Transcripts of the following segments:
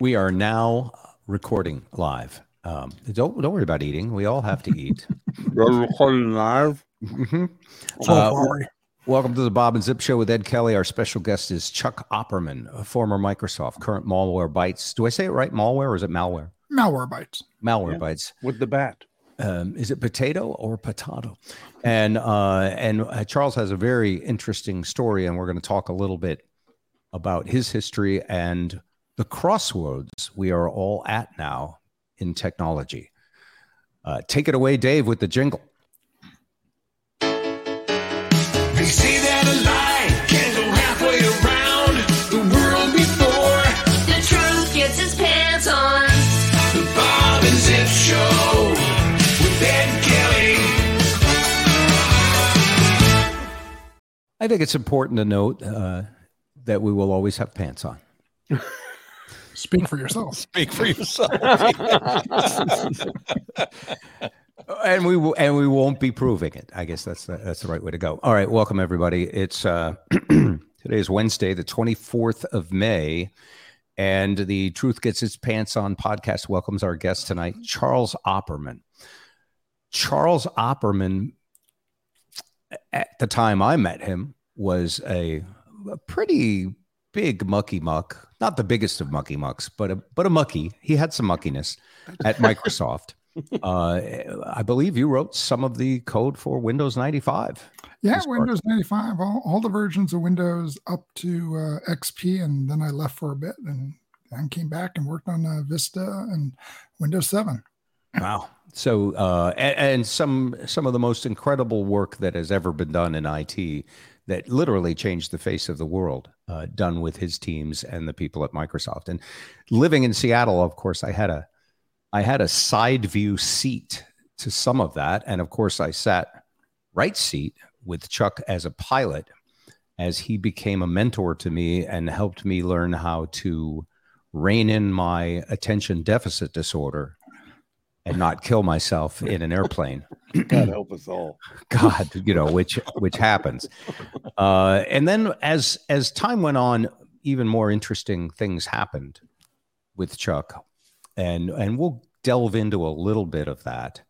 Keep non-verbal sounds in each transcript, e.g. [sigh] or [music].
We are now recording live. Um, don't don't worry about eating. We all have to eat. [laughs] We're recording live. Mhm. So Uh. Welcome to the Bob and Zip Show with Ed Kelly. Our special guest is Chuck Opperman, a former Microsoft, current Malware Bytes. Do I say it right? Malware or is it malware? Malware bites. Malware Yeah. Bytes. with the bat. Um, is it potato or potato? And uh, and uh, Charles has a very interesting story, and we're going to talk a little bit about his history and the crossroads we are all at now in technology. Uh, take it away, Dave, with the jingle. They say that a lie can't go halfway around the world before. The truth gets his pants on. The Bob and Zip Show with Ed Kelly. I think it's important to note uh, that we will always have pants on. [laughs] Speak for yourself. Speak for yourself. [laughs] and we will, and we won't be proving it. I guess that's the, that's the right way to go. All right, welcome everybody. It's uh, [clears throat] today is Wednesday, the twenty fourth of May, and the Truth Gets Its Pants On podcast welcomes our guest tonight, Charles Opperman. Charles Opperman, at the time I met him, was a, a pretty big mucky muck, not the biggest of mucky mucks, but a but a mucky. He had some muckiness at [laughs] Microsoft. uh, I believe you wrote some of the code for Windows 95. Yeah, Windows 95, all, all the versions of Windows up to uh, XP, and then I left for a bit and then came back and worked on uh, Vista and Windows 7. Wow. So uh, and, and some some of the most incredible work that has ever been done in IT that literally changed the face of the world, uh, done with his teams and the people at Microsoft. And living in Seattle, of course, I had a I had a side view seat to some of that, and of course, I sat right seat with Chuck as a pilot as he became a mentor to me and helped me learn how to rein in my attention deficit disorder and not kill myself in an airplane. [laughs] God help us all. [clears throat] God, you know, which which happens. Uh, and then as as time went on, even more interesting things happened with Chuck, and and we'll delve into a little bit of that.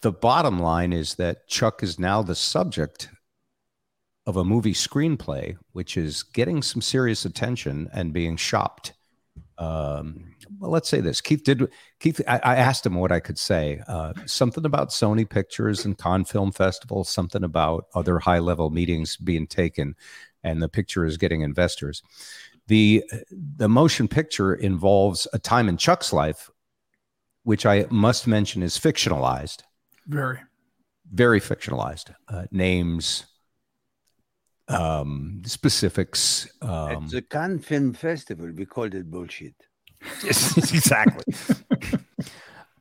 The bottom line is that Chuck is now the subject of a movie screenplay, which is getting some serious attention and being shopped. Um, well, let's say this. Keith did. Keith, I, I asked him what I could say. Uh, something about Sony Pictures and Cannes Film Festival. Something about other high-level meetings being taken, and the picture is getting investors. the The motion picture involves a time in Chuck's life, which I must mention is fictionalized Very. very fictionalized uh, names um specifics um At the Cannes Film Festival, we called it bullshit. [laughs] exactly.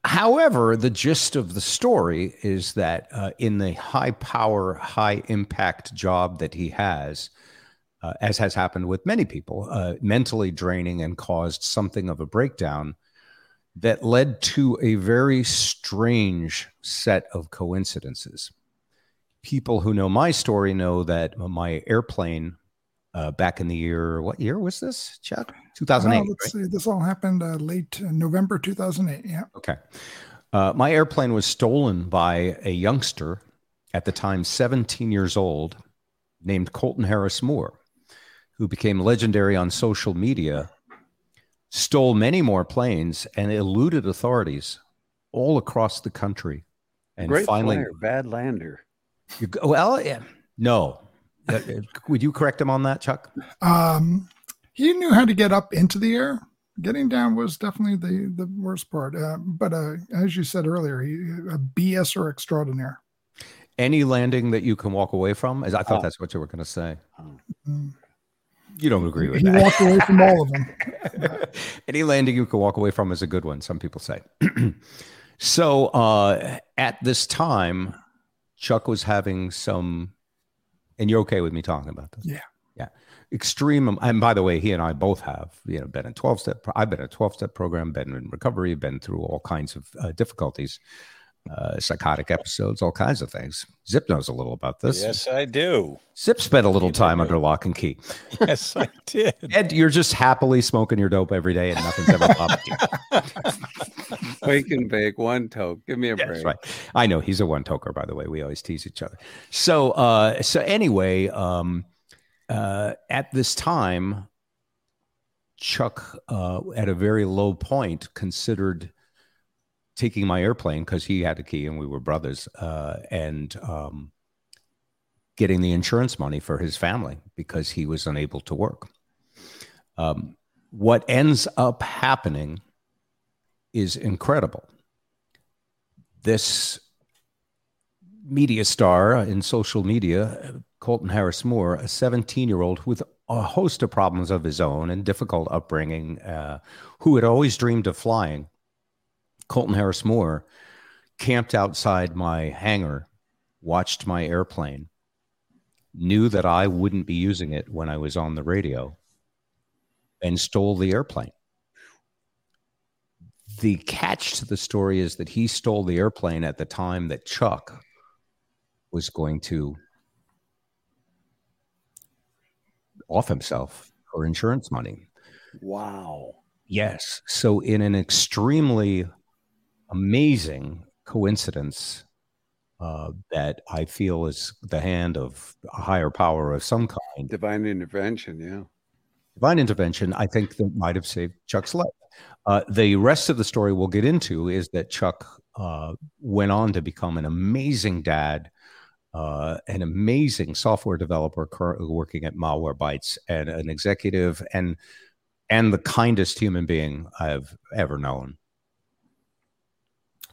However the gist of the story is that uh, in the high power high impact job that he has uh, as has happened with many people uh, mentally draining and caused something of a breakdown that led to a very strange set of coincidences. People who know my story know that my airplane uh, back in the year what year was this chuck 2008 Uh, let's see. This all happened uh, late uh, November 2008. Yeah. Okay. Uh, my airplane was stolen by a youngster at the time 17 years old named Colton Harris Moore, who became legendary on social media, stole many more planes, and eluded authorities all across the country. And Great finally, flyer, bad lander. you go, well, yeah, no. Uh, uh, Would you correct him on that, Chuck? Um, he knew how to get up into the air. Getting down was definitely the, the worst part. Uh, but uh, as you said earlier, he, a BS or extraordinaire. Any landing that you can walk away from? As I thought Oh. that's what you were going to say. Mm. You don't agree with He that. walked away from all of them. [laughs] Any landing you can walk away from is a good one, some people say. [clears throat] so uh, at this time, Chuck was having some, and you're okay with me talking about this? Yeah. Yeah. Extreme. And by the way, he and I both have, you know, been in 12 step, I've been in a 12 step program, been in recovery, been through all kinds of uh, difficulties. uh, psychotic episodes, all kinds of things. Zip knows a little about this. Yes, I do. Zip spent a little You time under lock and key. [laughs] Yes, I did. and you're just happily smoking your dope every day and nothing's ever bothered you. [laughs] Wake and bake, one toke. Give me a Yes, break. right. I know he's a one toker, by the way. We always tease each other. So, uh, so anyway, um, uh, at this time, Chuck, uh, at a very low point, considered taking my airplane because he had a key and we were brothers, uh, and um, getting the insurance money for his family because he was unable to work. Um, what ends up happening is incredible this media star in social media, Colton Harris Moore, a 17 year old with a host of problems of his own and difficult upbringing, uh, who had always dreamed of flying, Colton Harris Moore camped outside my hangar, watched my airplane, knew that I wouldn't be using it when I was on the radio, and stole the airplane. The catch to the story is that he stole the airplane at the time that Chuck was going to off himself for insurance money. Wow. Yes. So, in an extremely amazing coincidence uh, that I feel is the hand of a higher power of some kind, Divine intervention, yeah. divine intervention, I think that might have saved Chuck's life. Uh, the rest of the story we'll get into is that Chuck uh, went on to become an amazing dad, uh, an amazing software developer currently working at Malwarebytes, and an executive and and the kindest human being I've ever known.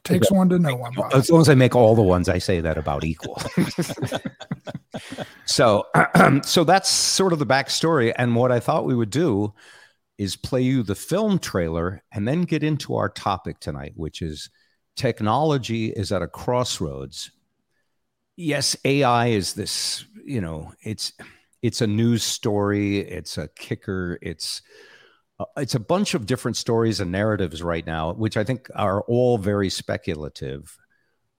Takes one to know one. Bob. As long as I make all the ones I say that about equal. [laughs] so, [clears throat] so that's sort of the backstory. And what I thought we would do is play you the film trailer and then get into our topic tonight, which is technology is at a crossroads. Yes, AI is this, you know, it's it's a news story, it's a kicker, it's uh, it's a bunch of different stories and narratives right now, which I think are all very speculative.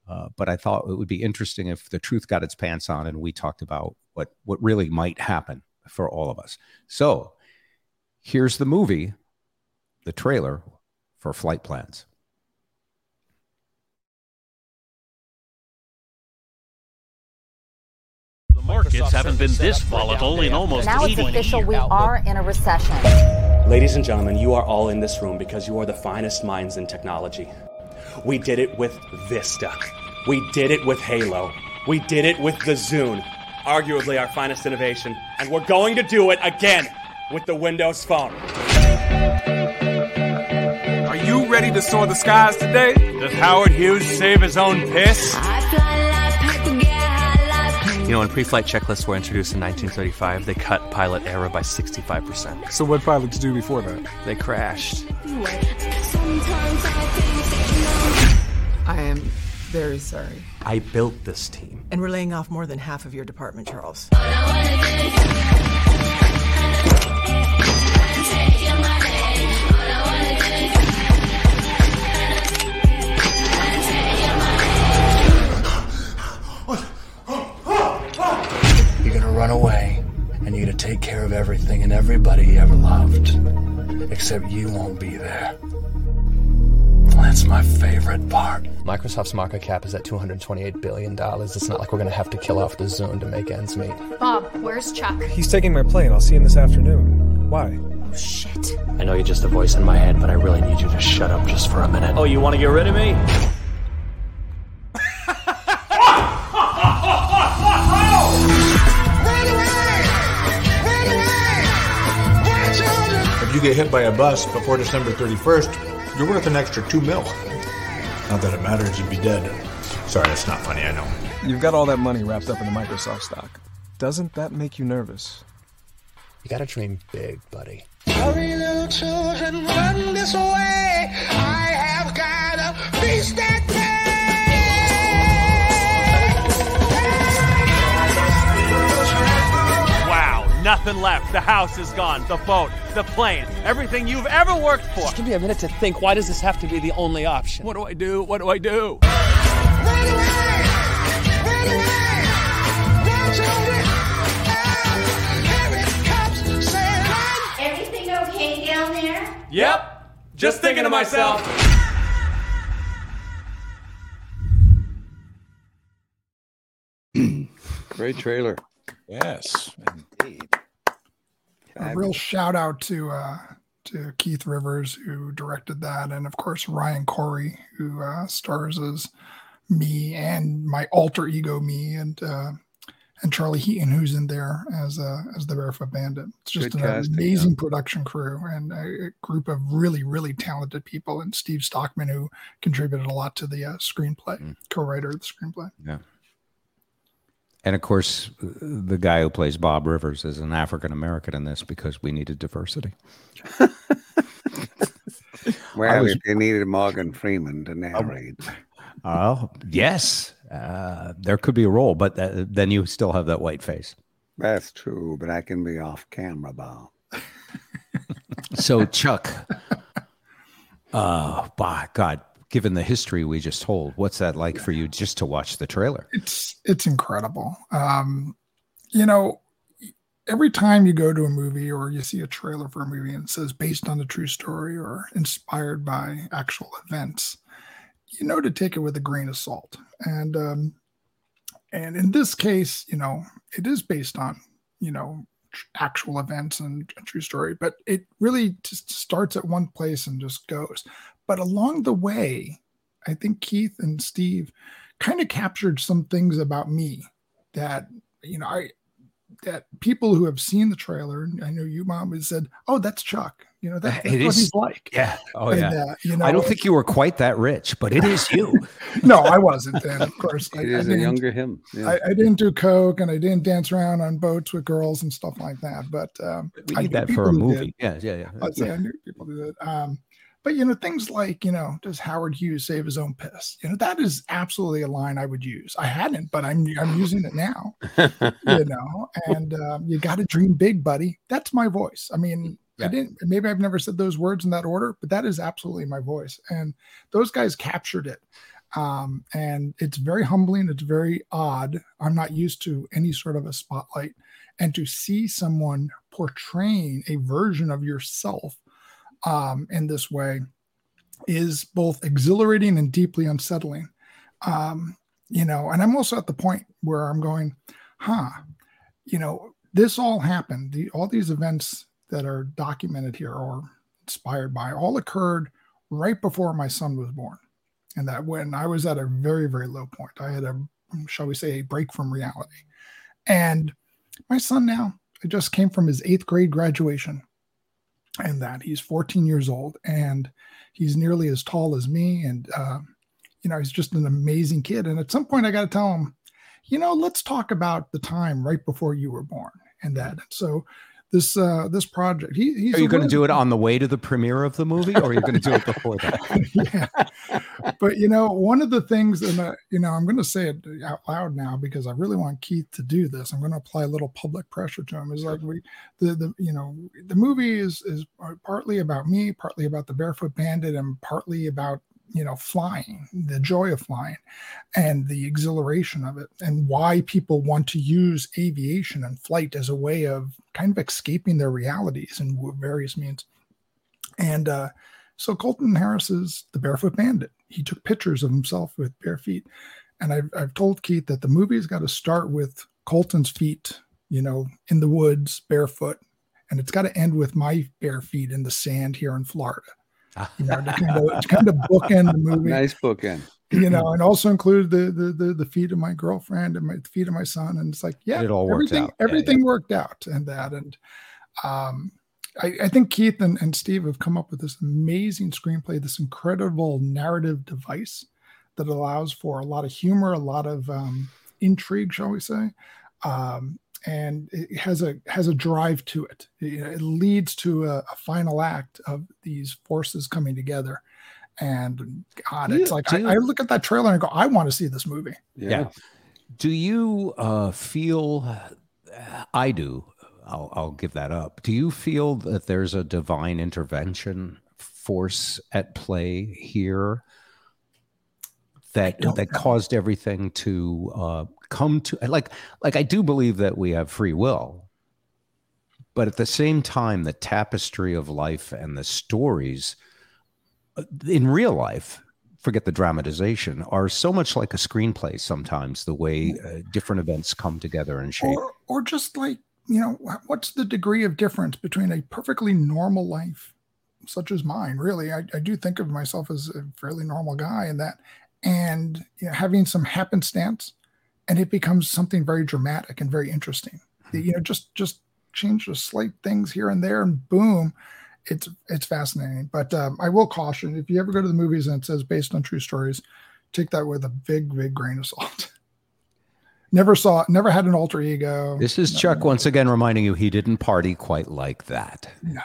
Uh, but I thought it would be interesting if the truth got its pants on and we talked about what what really might happen for all of us. So here's the movie, the trailer for Flight Plans. Markets haven't been this volatile in almost Now it's official, we are in a recession. Ladies and gentlemen, you are all in this room because you are the finest minds in technology. We did it with Vista. We did it with Halo. We did it with the Zune, arguably our finest innovation. And we're going to do it again with the Windows Phone. Are you ready to soar the skies today? Does Howard Hughes save his own piss? You know, when pre flight checklists were introduced in 1935, they cut pilot error by 65%. So, what pilots do before that? They crashed. I am very sorry. I built this team. And we're laying off more than half of your department, Charles. Run away, and you're gonna take care of everything and everybody you ever loved. Except you won't be there. That's my favorite part. Microsoft's market cap is at $228 billion. It's not like we're going to have to kill off the Zune to make ends meet. Bob, where's Chuck? He's taking my plane. I'll see him this afternoon. Why? Oh, shit. I know you're just a voice in my head, but I really need you to shut up just for a minute. Oh, you want to get rid of me? You get hit by a bus before December 31st, you're worth an extra two mil. Not that it matters, you'd be dead. Sorry, that's not funny, I know. You've got all that money wrapped up in the Microsoft stock. Doesn't that make you nervous? You gotta dream big, buddy. Hurry, little children, run this way. Nothing left. The house is gone. The boat, the plane, everything you've ever worked for. Just give me a minute to think. Why does this have to be the only option? What do I do? What do I do? Everything okay down there? Yep. Just thinking to myself. [clears throat] Great trailer. Yes, indeed. A real shout out to uh, to Keith Rivers who directed that, and of course Ryan Corey who uh, stars as me and my alter ego me, and uh, and Charlie Heaton who's in there as uh, as the Barefoot Bandit. It's just Good an casting, amazing production crew and a, a group of really really talented people, and Steve Stockman who contributed a lot to the uh, screenplay, co-writer of the screenplay. Yeah. And of course, the guy who plays Bob Rivers is an African American in this because we needed diversity. [laughs] Well, was- if you needed Morgan Freeman to narrate, Oh, yes. Uh, there could be a role, but th- then you still have that white face. that's true. But I can be off camera, Bob. [laughs] So, Chuck, uh, by God, given the history we just told, what's that like for you just to watch the trailer? it's it's incredible. Um, you know, every time you go to a movie or you see a trailer for a movie and it says based on a true story or inspired by actual events, you know to take it with a grain of salt. And um, and in this case, you know, it is based on you know actual events and a true story, but it really just starts at one place and just goes. But along the way, I think Keith and Steve kind of captured some things about me that you know I that people who have seen the trailer, and I know you, mom, has said, "Oh, that's Chuck." You know that, [laughs] that's It what is- he's like. Yeah. Oh, And, yeah. uh, you know, I don't think you were quite that rich, but it is you. [laughs] no, I wasn't. then. of course, I, It I is a younger him. Yeah. I, I didn't do coke and I didn't dance around on boats with girls and stuff like that. But um, We I need knew that for a movie. did. Yeah, yeah, yeah. I'd say I knew people did. Um, but you know, things like you know, does Howard Hughes save his own piss? You know, that is absolutely a line I would use. I hadn't, but I'm I'm using it now. [laughs] you know, and um, you got to dream big, buddy. That's my voice. I mean, I didn't. Maybe I've never said those words in that order, but that is absolutely my voice. And those guys captured it. Um, and it's very humbling. It's very odd. I'm not used to any sort of a spotlight, and to see someone portraying a version of yourself um, in this way is both exhilarating and deeply unsettling. Um, you know, and I'm also at the point where I'm going, huh, you know, this all happened. The, all these events that are documented here or inspired by all occurred right before my son was born. And that when I was at a very, very low point, I had a, shall we say, a break from reality. And my son now I just came from his eighth grade graduation and that he's 14 years old and he's nearly as tall as me and uh, you know he's just an amazing kid. And at some point i got to tell him you know let's talk about the time right before you were born and that. And so this uh this project he, he's Are you going to do it on the way to the premiere of the movie, or are you going to do it before that? [laughs] yeah. But you know, one of the things, and uh, you know, I'm going to say it out loud now because I really want Keith to do this. I'm going to apply a little public pressure to him. Is like we, the the you know, the movie is is partly about me, partly about the Barefoot Bandit, and partly about you know flying, the joy of flying, and the exhilaration of it, and why people want to use aviation and flight as a way of kind of escaping their realities in various means. And uh, so Colton Harris is the barefoot bandit. He took pictures of himself with bare feet. And I've, I've told Keith that the movie's got to start with Colton's feet, you know, in the woods, barefoot. And it's got to end with my bare feet in the sand here in Florida. You know, to kind of, to kind of bookend the movie Nice bookend. you know, and also include the, the the the feet of my girlfriend and my the feet of my son, and it's like, yeah, It all worked everything out. Yeah, everything worked out, and that, and um, I, I think Keith and, and Steve have come up with this amazing screenplay, this incredible narrative device that allows for a lot of humor, a lot of um, intrigue, shall we say, um, and it has a has a drive to it. It, it leads to a, a final act of these forces coming together. And God, Do you- it's like I, I look at that trailer and go, I want to see this movie. Yeah. Do you uh, feel? I do. I'll, I'll give that up. Do you feel that there's a divine intervention force at play here that that know. caused everything to uh, come to like like I do believe that we have free will, but at the same time, the tapestry of life and the stories uh, in real life, forget the dramatization, are so much like a screenplay. Sometimes the way uh, different events come together and shape. or or just like you know what's the degree of difference between a perfectly normal life such as mine really i, I do think of myself as a fairly normal guy and that and you know, having some happenstance and it becomes something very dramatic and very interesting. The- you know just just change the slight things here and there and boom it's it's fascinating. But um, i will caution if you ever go to the movies and it says based on true stories take that with a big big grain of salt. [laughs] Never saw never had an alter ego. This is Chuck once again reminding you he didn't party quite like that. No,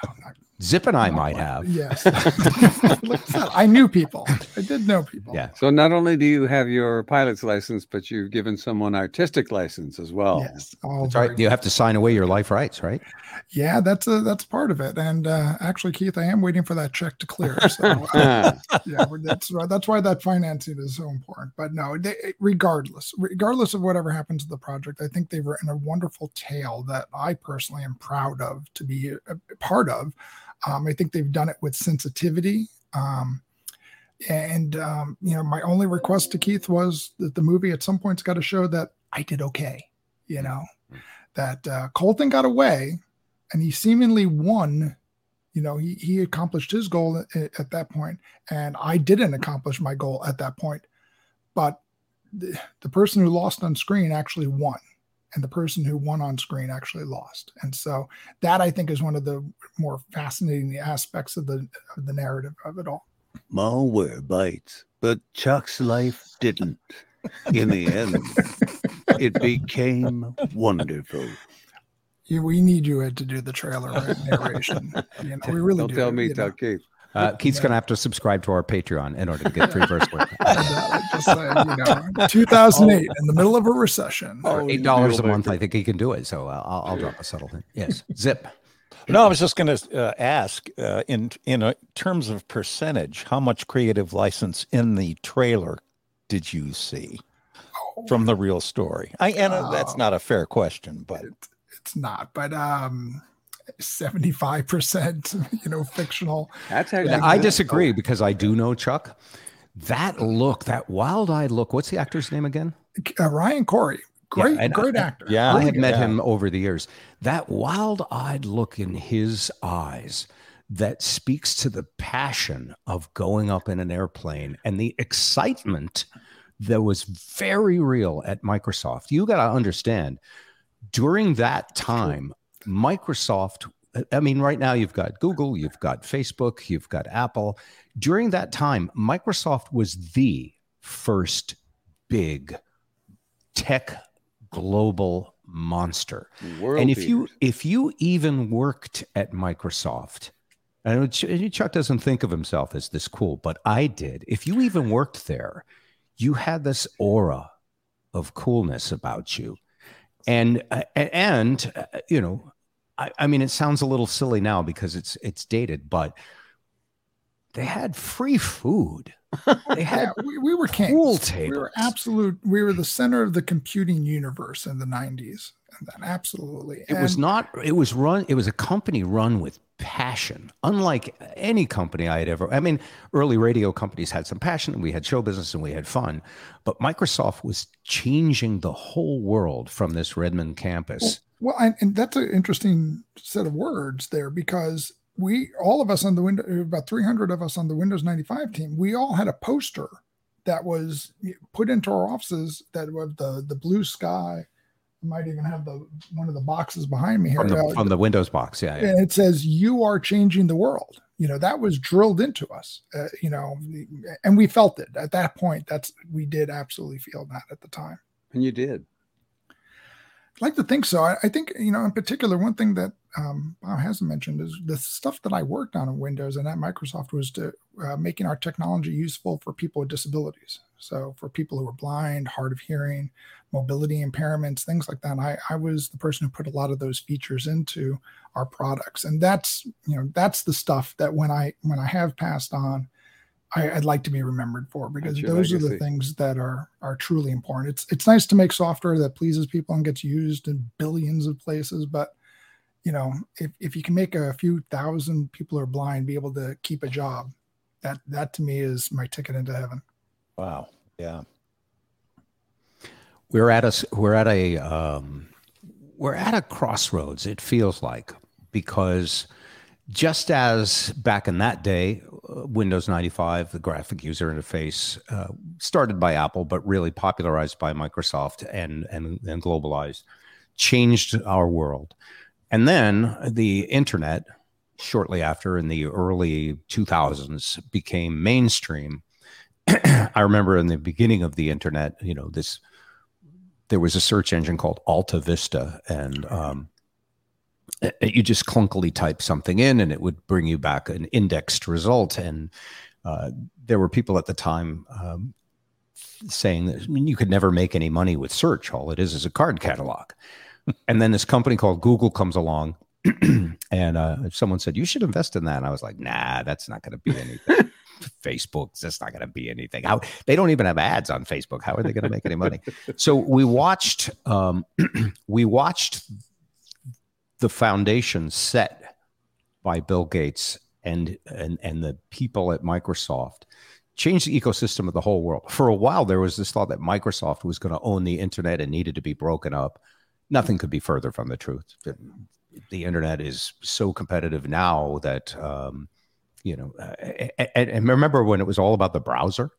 Zip and I might have. Yes. Look at that. I knew people. I did know people. Yeah. So not only do you have your pilot's license, but you've given someone artistic license as well. Yes. All That's very right. You have to sign away your life rights, right? Yeah, that's a that's part of it. And uh, actually, Keith, I am waiting for that check to clear. So [laughs] uh, yeah, that's why- that's why that financing is so important. But no, they, regardless, regardless of whatever happens to the project, I think they've written a wonderful tale that I personally am proud of to be a, a part of. Um, I think they've done it with sensitivity. Um, and um, you know, my only request to Keith was that the movie at some point's got to show that I did okay. You know, that uh, Colton got away, and he seemingly won. You know, he he accomplished his goal at, at that point, and I didn't accomplish my goal at that point. But the, the person who lost on screen actually won, and the person who won on screen actually lost. And so that I think is one of the more fascinating aspects of the of the narrative of it all. Malware bites, but Chuck's life didn't. In the end, it became wonderful. You, we need you Ed to do the trailer [laughs] narration. You know, we really Don't do. tell me, you know. tell Keith. Uh, Keith's going to have to subscribe to our Patreon in order to get free verse work. Just saying, you know, [laughs] 2008 in the middle of a recession. For eight dollars a month, I think he can do it. So uh, I'll, I'll drop a subtle hint. Yes, [laughs] zip. No, I was just going to uh, ask uh, in in uh terms of percentage, how much creative license in the trailer did you see from the real story? I and uh, that's not a fair question, but It's not, but um, 75%, [laughs] you know, fictional. That's Yeah, I disagree because I do know Chuck. That look, that wild-eyed look. What's the actor's name again? Uh, Ryan Corey, great, Yeah, and great I- actor. Yeah, I have met good. him over the years. That wild-eyed look in his eyes that speaks to the passion of going up in an airplane and the excitement that was very real at Microsoft. You got to understand, during that time, Microsoft. I mean, right now you've got Google, you've got Facebook, you've got Apple. During that time, Microsoft was the first big tech global monster. World and if you if you even worked at Microsoft, and Chuck doesn't think of himself as this cool, but I did. If you even worked there, you had this aura of coolness about you, and uh, and uh, you know, I, I mean, it sounds a little silly now because it's it's dated, but they had free food. They [laughs] had Yeah, we, we were kings. pool We were absolute. We were the center of the computing universe in the 90s. And then absolutely. It was not. It was run. It was a company run with passion, unlike any company I had ever. I mean, early radio companies had some passion, and we had show business, and we had fun. But Microsoft was changing the whole world from this Redmond campus. Well, and, and that's an interesting set of words there because we, all of us on the window, about 300 of us on the Windows 95 team, we all had a poster that was put into our offices that was the the blue sky. I might even have the one of the boxes behind me here. From the, uh, from the Windows box, yeah, yeah. and it says you are changing the world you know that was drilled into us uh, you know and we felt it at that point that's we did absolutely feel that at the time And you did. Like to think so. I, I think you know in particular one thing that um, bob hasn't mentioned is the stuff that i worked on in windows and at microsoft was to uh, making our technology useful for people with disabilities. So for people who are blind hard of hearing mobility impairments things like that. I, I was the person who put a lot of those features into our products. And that's you know that's the stuff that when i when i have passed on I, I'd like to be remembered for because those are the things that are are truly important. It's it's nice to make software that pleases people and gets used in billions of places, but you know, if, if you can make a few thousand people who are blind be able to keep a job, that that to me is my ticket into heaven. Wow. Yeah. we're at a we're at a um, we're at a crossroads. It feels like because just as back in that day, uh, Windows ninety five, the graphic user interface, uh, started by Apple, but really popularized by Microsoft and and and globalized, changed our world. And then the internet, shortly after in the early 2000s, became mainstream. [clears throat] I remember in the beginning of the internet, you know, this there was a search engine called Alta Vista, and um, you just clunkily type something in, and it would bring you back an indexed result. And uh, there were people at the time um, saying that I mean, you could never make any money with search. All it is is a card catalog. [laughs] and then this company called Google comes along, [clears throat] and uh, someone said you should invest in that. And I was like, Nah, that's not going to be anything. [laughs] Facebook's that's not going to be anything. How they don't even have ads on Facebook. How are they going to make any money? [laughs] So we watched, um, [clears throat] we watched the foundation set by Bill Gates and and and the people at Microsoft changed the ecosystem of the whole world. For a while, there was this thought that Microsoft was going to own the internet and needed to be broken up. Nothing could be further from the truth. The, internet is so competitive now that um, you know. Uh, and, and remember when it was all about the browser?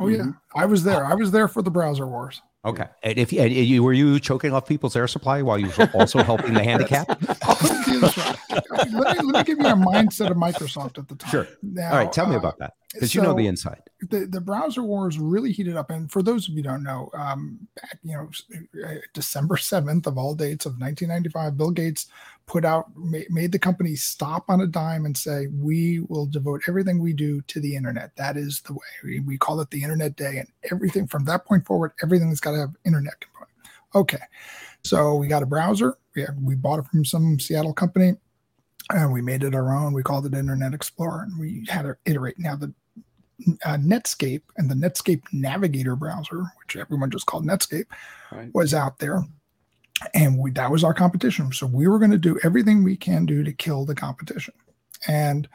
Oh yeah, I was there. I was there for the browser wars. Okay. And if you, and you were you choking off people's air supply while you were also [laughs] helping the handicapped? [laughs] let, me, let me give you a mindset of Microsoft at the time. Sure. Now, All right. Tell me uh, about that because you know the inside. the, the browser wars really heated up. And for those of you who don't know, um, back, you know, uh, December 7th of all dates of 1995, Bill Gates put out, ma- made the company stop on a dime and say, we will devote everything we do to the internet. That is the way we, we call it the internet day. And everything from that point forward, everything's got to have internet component. Okay. So we got a browser. We, we bought it from some Seattle company and we made it our own. We called it Internet Explorer and we had to iterate. Now the uh, Netscape and the Netscape Navigator browser, which everyone just called Netscape, Right. was out there, and we, that was our competition. So we were going to do everything we can do to kill the competition, and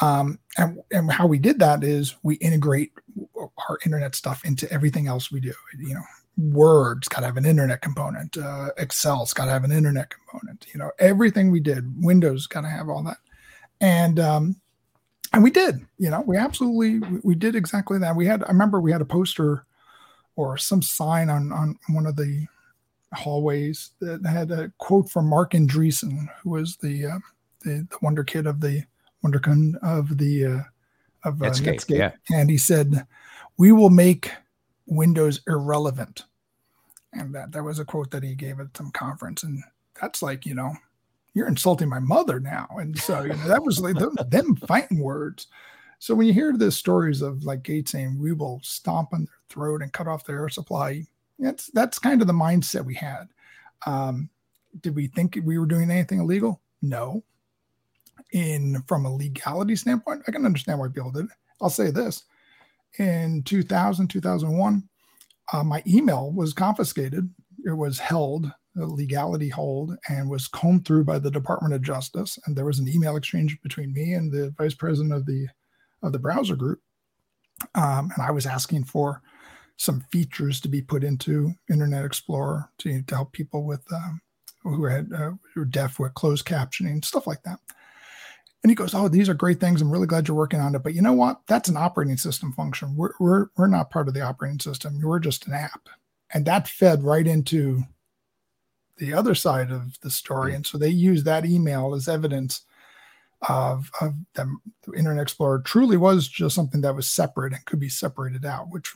um, and and how we did that is we integrate our internet stuff into everything else we do. You know, Word's got to have an internet component. Uh, Excel's got to have an internet component. You know, everything we did, Windows got to have all that, and um, and we did you know we absolutely we, we did exactly that. We had i remember we had a poster or some sign on on one of the hallways that had a quote from mark andreessen who was the uh, the, the wonder kid of the wonderkin of the uh, of uh, Netscape, Netscape, yeah. and he said we will make windows irrelevant. And that that was a quote that he gave at some conference. And that's like you know you're insulting my mother now. And so you know, that was like them, them fighting words. So when you hear the stories of like Gates saying we will stomp on their throat and cut off their air supply, that's that's kind of the mindset we had. Um, did we think we were doing anything illegal? No. In from a legality standpoint, I can understand why people did it. I'll say this: in 2000, 2001, uh, my email was confiscated. It was held legality hold and was combed through by the Department of Justice. And there was an email exchange between me and the vice president of the of the browser group. Um, and I was asking for some features to be put into Internet Explorer to, to help people with um, who had uh, who were deaf with closed captioning, stuff like that. And he goes, "Oh, these are great things. I'm really glad you're working on it. But you know what? That's an operating system function. We're we're we're not part of the operating system. We're just an app." And that fed right into the other side of the story. And so they use that email as evidence of, of them. The Internet Explorer truly was just something that was separate and could be separated out, which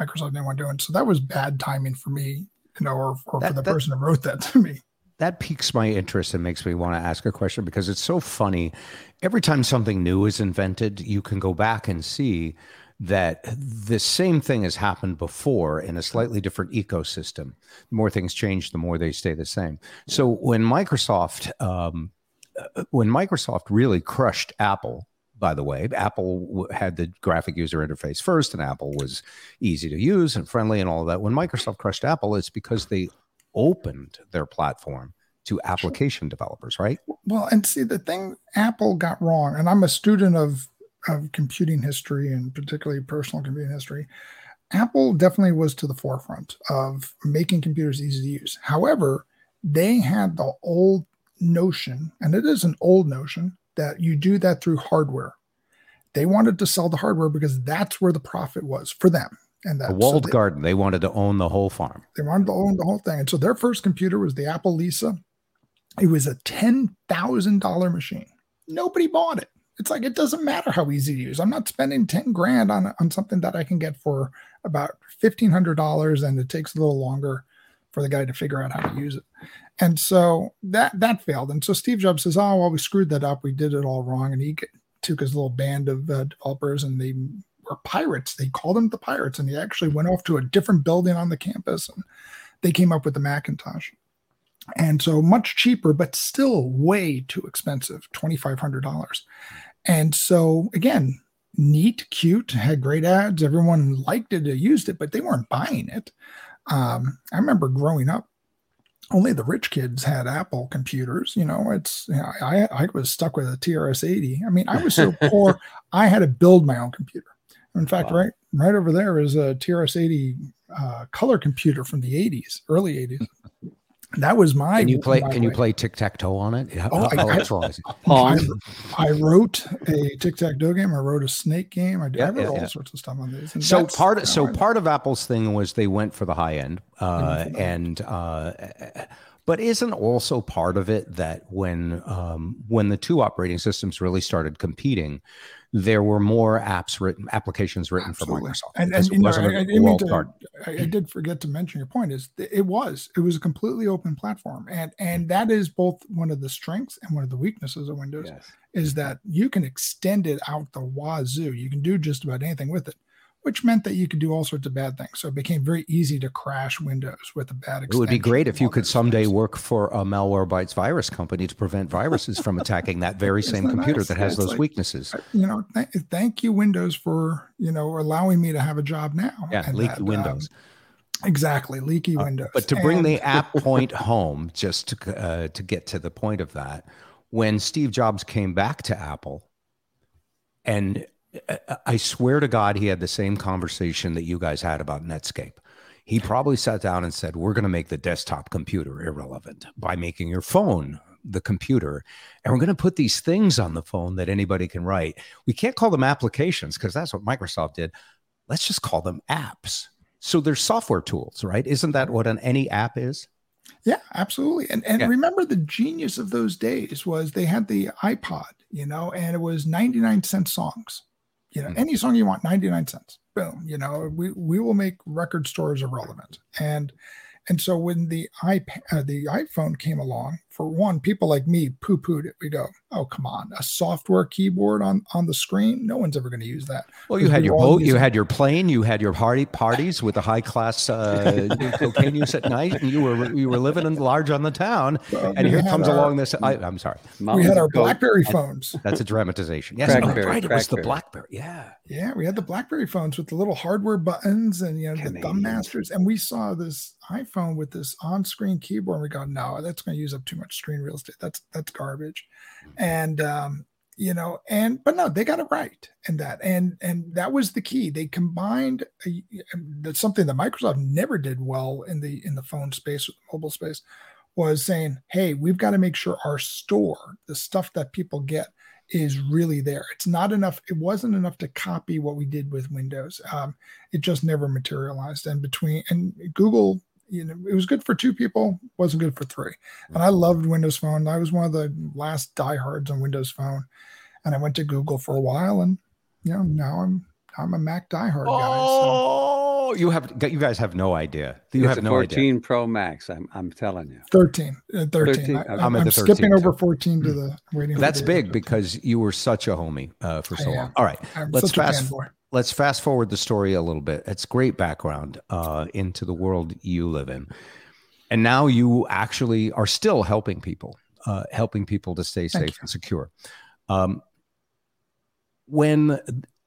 Microsoft didn't want to do. And so that was bad timing for me, you know, or, or for the that- person who wrote that [laughs] to me. That piques my interest and makes me want to ask a question because it's so funny. Every time something new is invented, you can go back and see that the same thing has happened before in a slightly different ecosystem. The more things change, the more they stay the same. So when Microsoft, um, uh, when Microsoft really crushed Apple by the way. Apple had the graphic user interface first, and Apple was easy to use and friendly and all that. When Microsoft crushed Apple, it's because they opened their platform to application developers, right? Well, and see the thing Apple got wrong, and I'm a student of of computing history and particularly personal computing history. Apple definitely was to the forefront of making computers easy to use. However, they had the old notion, and it is an old notion, that you do that through hardware. They wanted to sell the hardware because that's where the profit was for them. And that A so walled they- garden. They wanted to own the whole farm. they wanted to own the whole thing. And so their first computer was the Apple Lisa. It was a $10,000 machine. Nobody bought it. It's like, it doesn't matter how easy to use. I'm not spending 10 grand on, on something that I can get for about $1,500 and it takes a little longer for the guy to figure out how to use it. And so that, that failed. And so Steve Jobs says, oh, well, we screwed that up. We did it all wrong. And he took his little band of uh, developers and they were pirates. They called them the pirates. And he actually went off to a different building on the campus and they came up with the Macintosh. And so much cheaper, but still way too expensive $2,500. And so again, neat, cute, had great ads. Everyone liked it, used it, but they weren't buying it. Um, I remember growing up, only the rich kids had Apple computers. You know, it's you know, I I was stuck with a TRS 80. I mean, I was so [laughs] poor, I had to build my own computer. In fact, right right over there is a TRS 80 uh, color computer from the 80s, early 80s. That was my. Can you play? my Can you play tic tac toe on it? How, Oh, I- how I- electronic is it? I, I wrote a tic tac toe game. I wrote a snake game. I, did, I wrote yeah, all yeah. sorts of stuff on these. And So part you know, so part of Apple's thing was they went for the high end, uh, and uh, but isn't also part of it that when um, when the two operating systems really started competing, there were more apps written, applications written Absolutely. for Microsoft. And, and you know, I, I to. I, I did forget to mention your point is it was it was a completely open platform, and and that is both one of the strengths and one of the weaknesses of Windows is that you can extend it out the wazoo. You can do just about anything with it, which meant that you could do all sorts of bad things. So it became very easy to crash Windows with a bad. It would be great if you could someday work for a malware Malwarebytes virus company to prevent viruses from [laughs] attacking that very same that computer nice? that has It's those like- weaknesses. you know, th- thank you Windows for you know allowing me to have a job now. Yeah, leaky that, um, Windows. exactly, leaky Windows. But to bring And- the app [laughs] point home, just to uh, to get to the point of that, when Steve Jobs came back to Apple, and uh, I swear to God, he had the same conversation that you guys had about Netscape. He probably sat down and said, "We're going to make the desktop computer irrelevant by making your phone." the computer and we're going to put these things on the phone that anybody can write we can't call them applications because that's what microsoft did let's just call them apps so there's software tools right isn't that what an any app is Yeah, absolutely. And and Yeah. remember the genius of those days was they had the iPod, you know, and it was 99 cent songs. You know, Mm-hmm. any song you want, 99 cents. Boom. You know, we we will make record stores irrelevant. And and so when the iPad, uh, the iPhone came along, for one, people like me poo-pooed it. We go, oh come on, a software keyboard on on the screen? No one's ever going to use that. well you had your boat you had your plane you had your party parties with the high class uh, [laughs] cocaine use at night and you were you were living in large on the town Well, and here comes our- along this I, i'm sorry we had our BlackBerry phones. that's a dramatization yes oh, Crackberry, right it was the blackberry yeah Yeah, we had the BlackBerry phones with the little hardware buttons and you know the thumb masters, and we saw this iPhone with this on-screen keyboard. And we go, no, that's going to use up too much screen real estate. That's that's garbage, and um, you know, and but no, they got it right in that, and and that was the key. They combined a, that's something that Microsoft never did well in the in the phone space, or the mobile space, was saying, hey, we've got to make sure our store, the stuff that people get, is really there. It's not enough. It wasn't enough to copy what we did with Windows. Um, it just never materialized. And between and Google, you know, it was good for two people, wasn't good for three. And I loved Windows Phone. I was one of the last diehards on Windows Phone, and I went to Google for a while, and you know, now I'm I'm a Mac diehard guy. oh you have you guys have no idea you it's have a no 14 idea Pro Max. I'm, I'm telling you. 13, uh, 13. 13, I, okay. am I'm at the skipping 13 over too. 14 to the waiting. That's big because you were such a homie uh, for so long. All right, I'm let's such a fast. Let's fast forward the story a little bit. It's great background uh, into the world you live in, and now you actually are still helping people, uh, helping people to stay Thank safe and secure. Um, when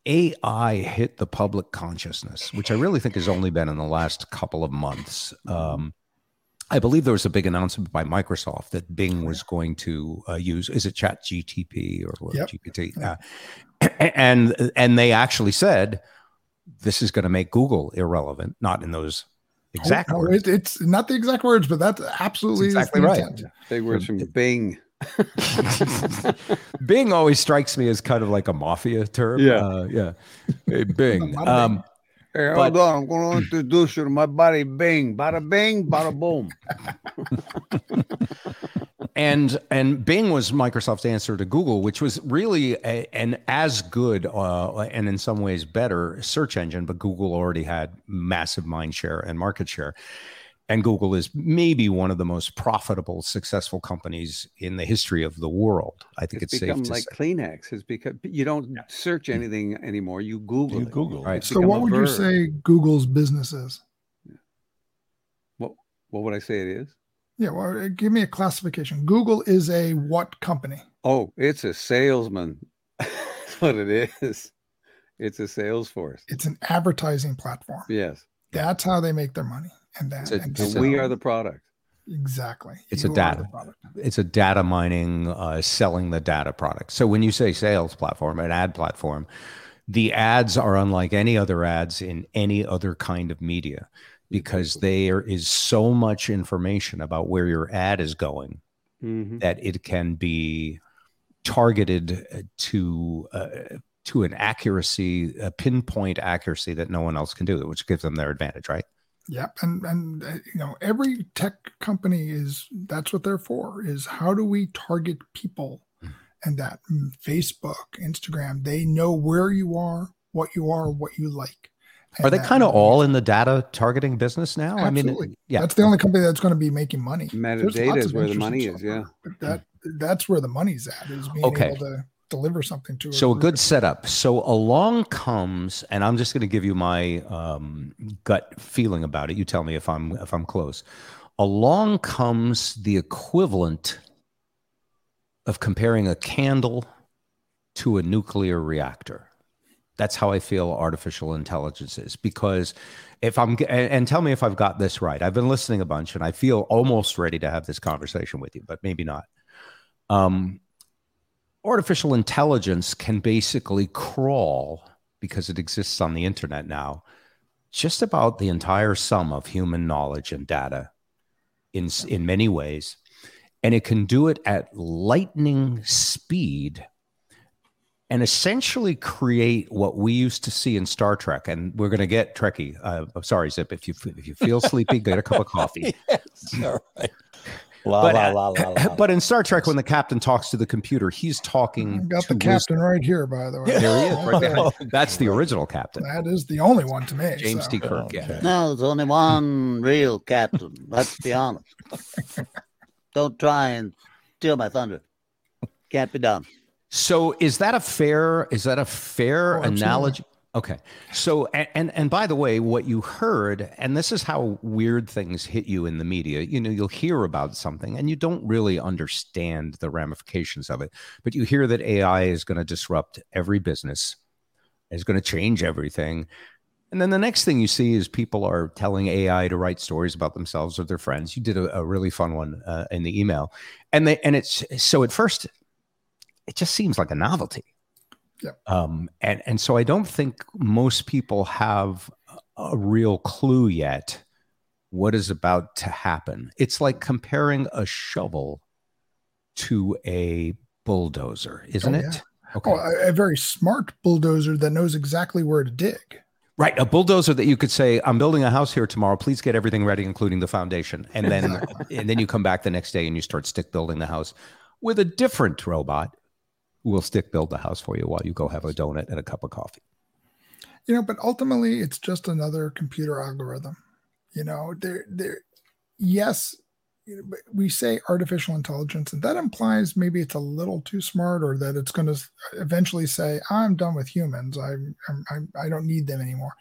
AI hit the public consciousness, which I really think has only been in the last couple of months. Um, I believe there was a big announcement by Microsoft that Bing was going to uh, use is it Chat GTP or what, Yep. GPT, uh, [clears throat] and and they actually said this is going to make Google irrelevant. Not in those exact Oh, words. it- it's not the exact words, but that's absolutely That's exactly right. intent. Big words from Bing. [laughs] Bing always strikes me as kind of like a mafia term. Yeah. uh, yeah. [laughs] Hey, Bing. Um, Hey, But- hold on. I'm going to [clears throat] introduce you to my buddy Bing. Bada bing, bada boom. [laughs] and and Bing was Microsoft's answer to Google, which was really a, an as good uh, and in some ways better search engine, but Google already had massive mind share and market share. And Google is maybe one of the most profitable, successful companies in the history of the world. I think It's it's, become safe to like say. Kleenex. It's because you don't search anything anymore. You Google. You it. Google. Right. So, what a would you say Google's business is? What What would I say it is? Yeah, well, uh, give me a classification. Google is a what company? Oh, it's a salesman. [laughs] That's what it is. It's a sales force. It's an advertising platform. Yes. That's how they make their money. And that, a- and It's we are the product. exactly. It's a You are data. product. it's a data mining, uh, selling the data product. So when you say sales platform, an ad platform, the ads are unlike any other ads in any other kind of media because there is so much information about where your ad is going Mhm. that it can be targeted uh, to uh, to an accuracy, a pinpoint accuracy that no one else can do, which gives them their advantage, right? Yep, and and uh, you know every tech company is that's what they're for is how do we target people, Hmm. and that mm, Facebook, Instagram, they know where you are, what you are, what you like. Are they kind of all in the data targeting business now? I mean, yeah, that's the only company that's going to be making money. There's Metadata is where the money is. Yeah. But that that's where the money's at is being Okay. able to deliver something to. So a good setup. So along comes, and I'm just going to give you my um, gut feeling about it. You tell me if I'm if I'm close. Along comes the equivalent of comparing a candle to a nuclear reactor. That's how I feel artificial intelligence is because if I'm and tell me if I've got this right. I've been listening a bunch and I feel almost ready to have this conversation with you, but maybe not. Um, artificial intelligence can basically crawl because it exists on the internet now just about the entire sum of human knowledge and data in in many ways and it can do it at lightning speed and essentially create what we used to see in Star Trek and we're going to get Trekkie uh, I'm sorry Zip if you if you feel [laughs] sleepy get a cup of coffee yes. All right. La, but, la, la, la, la. but in Star Trek, when the captain talks to the computer, he's talking. I got to the captain right here, by the way. There he is, right there. [laughs] That's the original captain, That is the only one to me. James so. T. Kirk. Yeah. No, there's only one real captain. Let's be honest. [laughs] Don't try and steal my thunder. Can't be done. So, is that a fair? Is that a fair Oh, absolutely. analogy? Okay. So, and, and and by the way, what you heard, and this is how weird things hit you in the media. You know, you'll hear about something, and you don't really understand the ramifications of it, but you hear that AI is going to disrupt every business, is going to change everything. And then the next thing you see is people are telling AI to write stories about themselves or their friends. You did a, a really fun one uh, in the email, and they and it's so at first, it just seems like a novelty. Yep. Um, and and so I don't think most people have a real clue yet what is about to happen. It's like comparing a shovel to a bulldozer, isn't Oh, it? Okay. Oh, a, a very smart bulldozer that knows exactly where to dig. Right, a bulldozer that you could say, "I'm building a house here tomorrow. Please get everything ready, including the foundation." And then, [laughs] and then you come back the next day and you start stick building the house with a different robot will stick build the house for you while you go have a donut and a cup of coffee. You know, but ultimately, it's just another computer algorithm. You know, there, there. Yes, we say artificial intelligence, and that implies maybe it's a little too smart, or that it's going to eventually say, "I'm done with humans. I'm, I'm, I'm I don't need them anymore."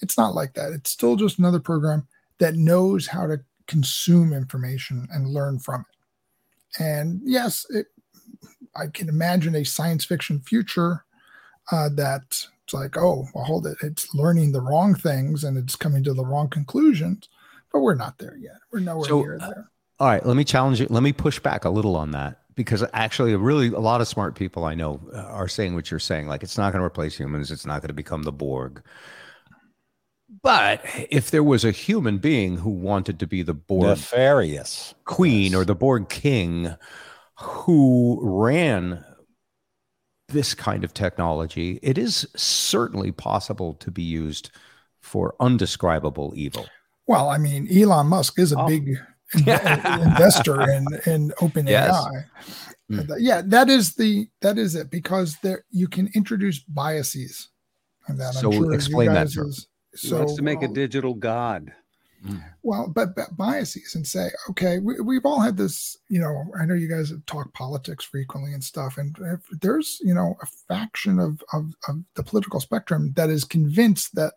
It's not like that. It's still just another program that knows how to consume information and learn from it. And yes, it, I can imagine a science fiction future uh, that it's like, oh, well, hold it, it's learning the wrong things and it's coming to the wrong conclusions, but we're not there yet. We're nowhere So, near there. All right, let me challenge you. Let me push back a little on that because actually, really, a lot of smart people I know uh, are saying what you're saying. Like, it's not going to replace humans. It's not going to become the Borg. But if there was a human being who wanted to be the Borg Nefarious. queen or the Borg king who ran this kind of technology, it is certainly possible to be used for undescribable evil. Well, I mean, Elon Musk is a Oh. big [laughs] investor in in [laughs] OpenAI. Yes. And that- Yeah, that is the that is it because there you can introduce biases. And that So you explain that guys term. is- He wants to make a digital god. Mm. well, but, but biases and say, okay, we, we've all had this, you know, I know you guys talk politics frequently and stuff. And there's, you know, a faction of, of, of the political spectrum that is convinced that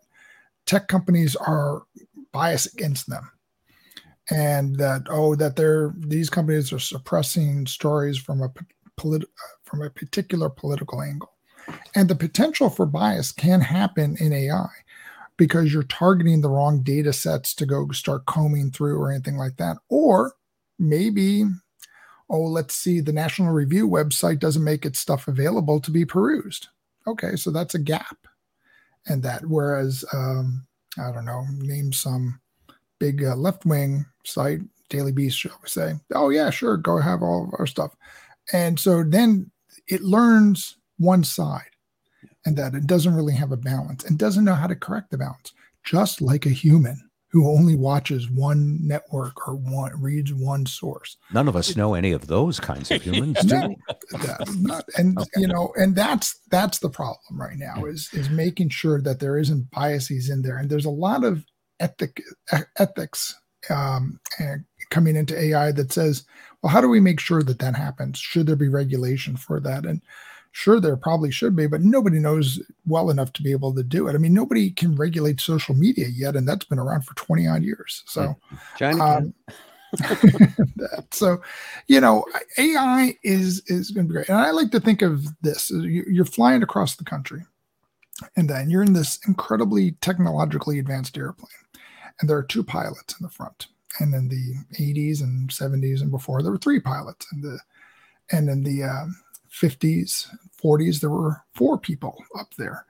tech companies are biased against them and that, oh, that they're, these companies are suppressing stories from a polit- from a particular political angle. And the potential for bias can happen in AI because you're targeting the wrong data sets to go start combing through or anything like that. Or maybe, oh, let's see, the National Review website doesn't make its stuff available to be perused. Okay, so that's a gap. And that, whereas, um, I don't know, name some big uh, left wing site, Daily Beast, shall we say, oh, yeah, sure, go have all of our stuff. And so then it learns one side and that it doesn't really have a balance and doesn't know how to correct the balance, just like a human who only watches one network or one reads one source. None of us know any of those kinds of humans, [laughs] do No, not- and you know, and that's that's the problem right now is is making sure that there isn't biases in there, and there's a lot of ethic ethics um, coming into AI that says, well, how do we make sure that that happens? Should there be regulation for that? And sure, there probably should be, but nobody knows well enough to be able to do it. I mean, nobody can regulate social media yet, and that's been around for 20 odd years. So, China um, [laughs] that. so you know ai is is going to be great and i like to think of this You- you're flying across the country and then you're in this incredibly technologically advanced airplane and there are two pilots in the front and in the 80s and 70s and before there were three pilots and the and in the um, 50s 40s there were four people up there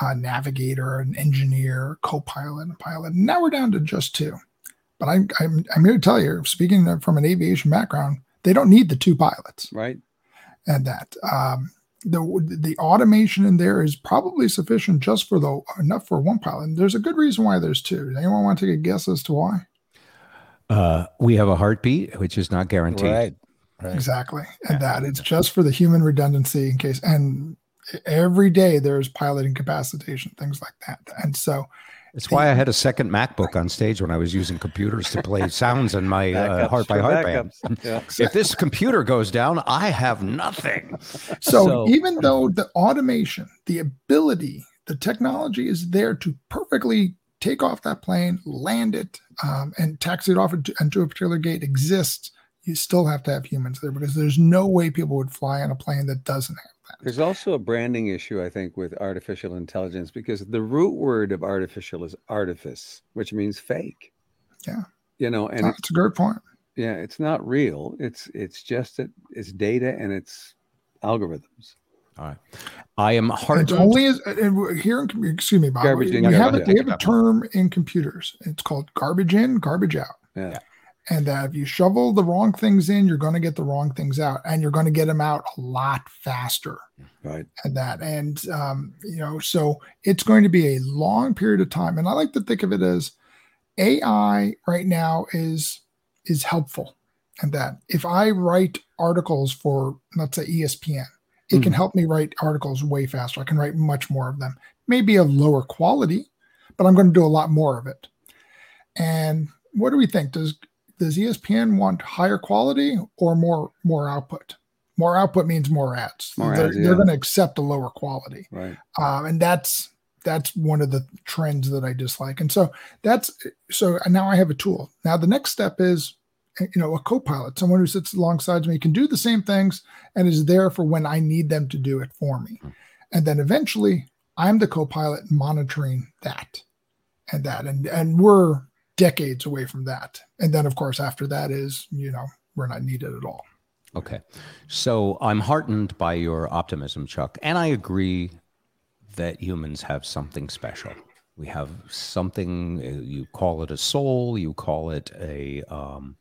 a navigator an engineer co-pilot and pilot and now we're down to just two but I'm, I'm I'm here to tell you, speaking from an aviation background, they don't need the two pilots, right? And that um, the the automation in there is probably sufficient just for the enough for one pilot. And there's a good reason why there's two. Does anyone want to take a guess as to why? Uh, we have a heartbeat, which is not guaranteed. Right. Exactly, and that it's just for the human redundancy in case. And every day there's pilot incapacitation, things like that. And so It's why I had a second MacBook on stage when I was using computers to play [laughs] sounds in my uh, heart by for heart band. [laughs] Yeah. If this computer goes down, I have nothing. So, even though the automation, the ability, the technology is there to perfectly take off that plane, land it, um, and taxi it off into, into a particular gate exists, you still have to have humans there because there's no way people would fly on a plane that doesn't have that. There's also a branding issue, I think, with artificial intelligence because the root word of artificial is artifice, which means fake. Yeah. You know, and That's a great point. yeah, it's not real. It's it's just that it's data and it's algorithms. All right. I am hard. It's only as here. In, com- excuse me, Bob. Garbage we in, have, garbage a, we out. have a term in computers. It's called garbage in, garbage out. Yeah. And that if you shovel the wrong things in, you're going to get the wrong things out, and you're going to get them out a lot faster. Right. And that, and um, you know, so it's going to be a long period of time. And I like to think of it as AI right now is is helpful, and that if I write articles for let's say ESPN, it can help me write articles way faster. I can write much more of them, maybe of lower quality, but I'm going to do a lot more of it. And what do we think? Does does ESPN want higher quality or more more output? More output means more ads. More they're ads, they're going to accept a lower quality, Right. um, and that's that's one of the trends that I dislike. And so that's so now I have a tool. Now the next step is you know a co-pilot, someone who sits alongside me can do the same things and is there for when I need them to do it for me. and then eventually I'm the co-pilot monitoring that and that and and we're decades away from that. And then of course after that is, you know, we're not needed at all. Okay. So I'm heartened by your optimism, Chuck. And I agree that humans have something special. We have something, uh, you call it a soul, you call it a um,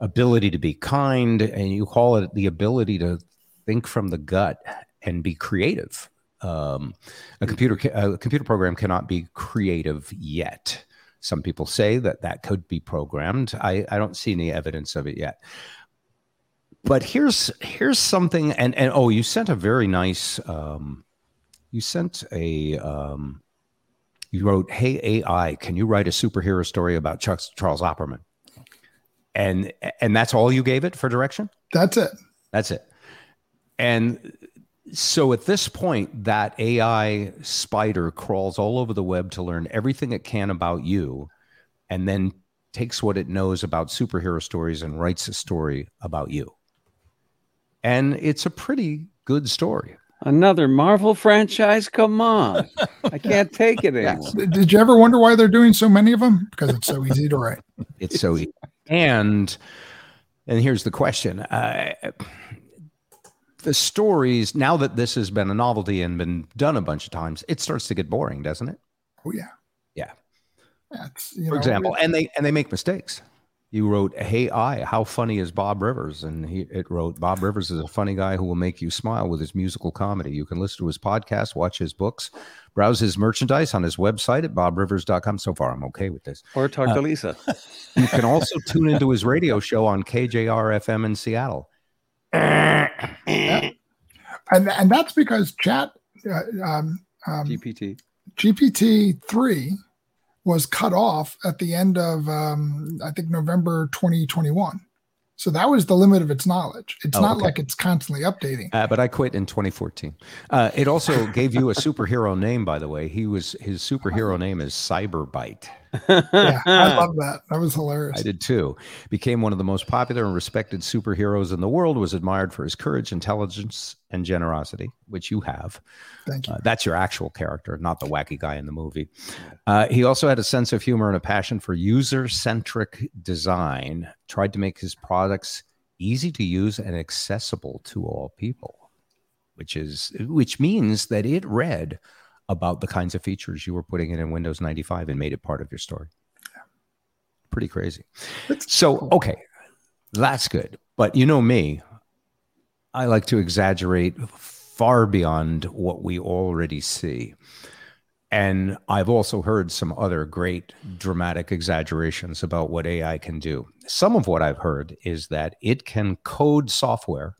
ability to be kind, and you call it the ability to think from the gut and be creative. Um, a computer a computer program cannot be creative yet. Some people say that that could be programmed. I, I don't see any evidence of it yet. But here's here's something, and and oh, you sent a very nice. Um, you sent a. Um, you wrote, "Hey AI, can you write a superhero story about Chuck Charles Opperman?" And and that's all you gave it for direction. That's it. That's it. And so at this point, that AI spider crawls all over the web to learn everything it can about you, and then takes what it knows about superhero stories and writes a story about you. And it's a pretty good story. Another Marvel franchise? Come on. [laughs] I can't take it anymore. Did you ever wonder why they're doing so many of them? Because it's so easy to write. It's so easy. And and here's the question. Uh, the stories, now that this has been a novelty and been done a bunch of times, it starts to get boring, doesn't it? Oh yeah. Yeah. That's you For know, example, and they and they make mistakes. You wrote, "Hey, I, how funny is Bob Rivers?" And he it wrote, "Bob Rivers is a funny guy who will make you smile with his musical comedy. You can listen to his podcast, watch his books, browse his merchandise on his website at bobrivers.com." So far, I'm okay with this. Or talk Uh, to Lisa. [laughs] You can also tune into his radio show on KJR FM in Seattle. And and that's because chat uh, um, um, GPT. GPT three was cut off at the end of um, I think November 2021. So that was the limit of its knowledge. It's Oh, not okay. like it's constantly updating. Uh, but I quit in 2014. Uh, it also gave you a superhero [laughs] name, by the way. He was his superhero name is Cyberbite. Yeah, I [laughs] love that. That was hilarious. I did too. Became one of the most popular and respected superheroes in the world. Was admired for his courage, intelligence, and generosity, which you have. Thank you. Uh, that's your actual character, not the wacky guy in the movie. Uh, he also had a sense of humor and a passion for user-centric design. Tried to make his products easy to use and accessible to all people, which is which means that it read about the kinds of features you were putting in in Windows 95 and made it part of your story. Pretty crazy. So, okay, that's good. But you know me, I like to exaggerate far beyond what we already see. And I've also heard some other great dramatic exaggerations about what AI can do. Some of what I've heard is that it can code software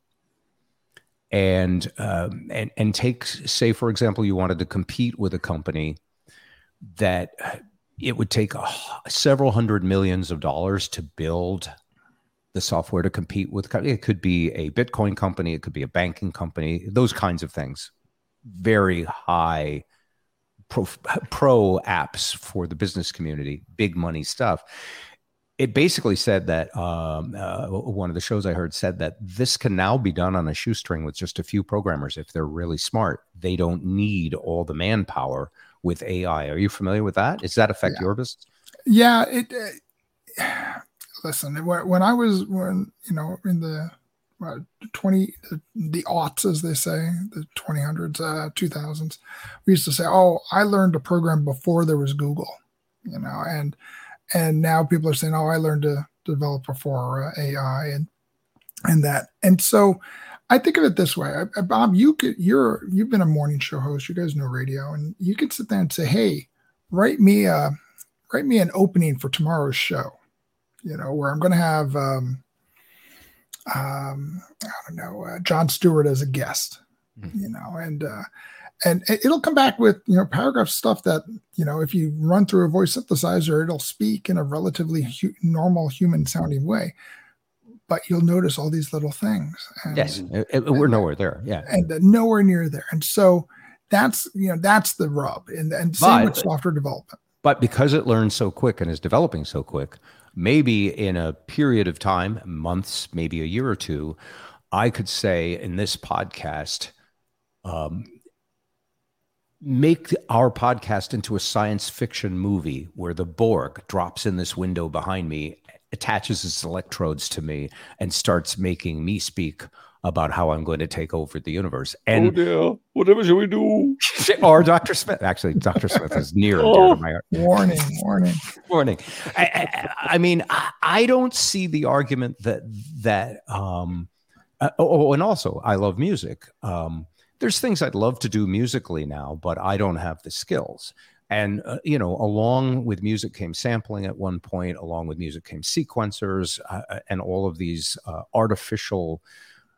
and um, and and take say for example you wanted to compete with a company that it would take several hundred millions of dollars to build the software to compete with it could be a bitcoin company it could be a banking company those kinds of things. Very high pro, pro apps for the business community big money stuff it basically said that um, uh, one of the shows I heard said that this can now be done on a shoestring with just a few programmers if they're really smart. They don't need all the manpower with AI. Are you familiar with that? Does that affect your business? Yeah, it. Uh, [sighs] listen, when when I was when you know in the uh, twenty the, the aughts as they say the twenty hundreds uh, two thousands, we used to say, "Oh, I learned to program before there was Google," you know, and and now people are saying, "Oh, I learned to develop before uh, AI," and and that, and so. I think of it this way, I- Bob. You could you're you've been a morning show host. You guys know radio, and you could sit there and say, "Hey, write me a write me an opening for tomorrow's show." You know, where I'm going to have um, um, I don't know uh, Jon Stewart as a guest. You know, and uh, and it- it'll come back with you know paragraph stuff that you know if you run through a voice synthesizer, it'll speak in a relatively hu- normal human sounding way. But you'll notice all these little things. And, Yes, it- it- we're nowhere there. Yeah, and uh, nowhere near there. And so that's you know that's the rub. And and same with software development. But because it learns so quick and is developing so quick, maybe in a period of time, months, maybe a year or two, I could say in this podcast, um, make our podcast into a science fiction movie where the Borg drops in this window behind me, attaches its electrodes to me, and starts making me speak about how I'm going to take over the universe. And oh dear, whatever shall we do? [laughs] or Dr. Smith. Actually, Dr. Smith is near and dear Oh. to my heart. Warning, warning. Warning. I, I, I mean, I, I don't see the argument that that. Um, uh, oh, and also, I love music. Um, there's things I'd love to do musically now, but I don't have the skills. And uh, you know, along with music came sampling at one point. Along with music came sequencers uh, and all of these uh, artificial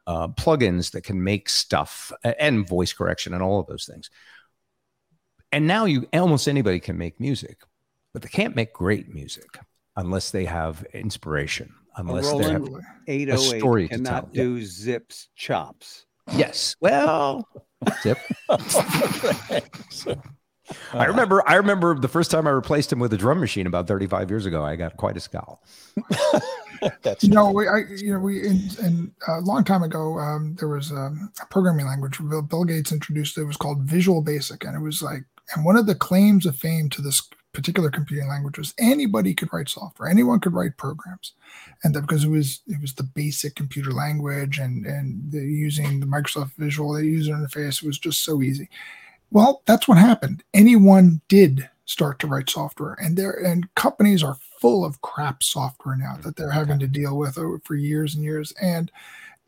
uh, plugins that can make stuff and voice correction and all of those things. And now you almost anybody can make music, but they can't make great music unless they have inspiration, unless they have a story to cannot tell. Yeah. do zips chops. Yes. Well, zip. I remember. I remember the first time I replaced him with a drum machine about 35 years ago. I got quite a scowl. [laughs] That's you know, we, I, you know, we, in, in a long time ago, um, there was um, a programming language Bill, Bill Gates introduced. It was called Visual Basic, and it was like, and one of the claims of fame to this particular computing languages. anybody could write software, anyone could write programs, and that because it was it was the basic computer language, and and the, using the Microsoft Visual, user interface was just so easy. Well, that's what happened. Anyone did start to write software, and there and companies are full of crap software now that they're having to deal with for years and years. And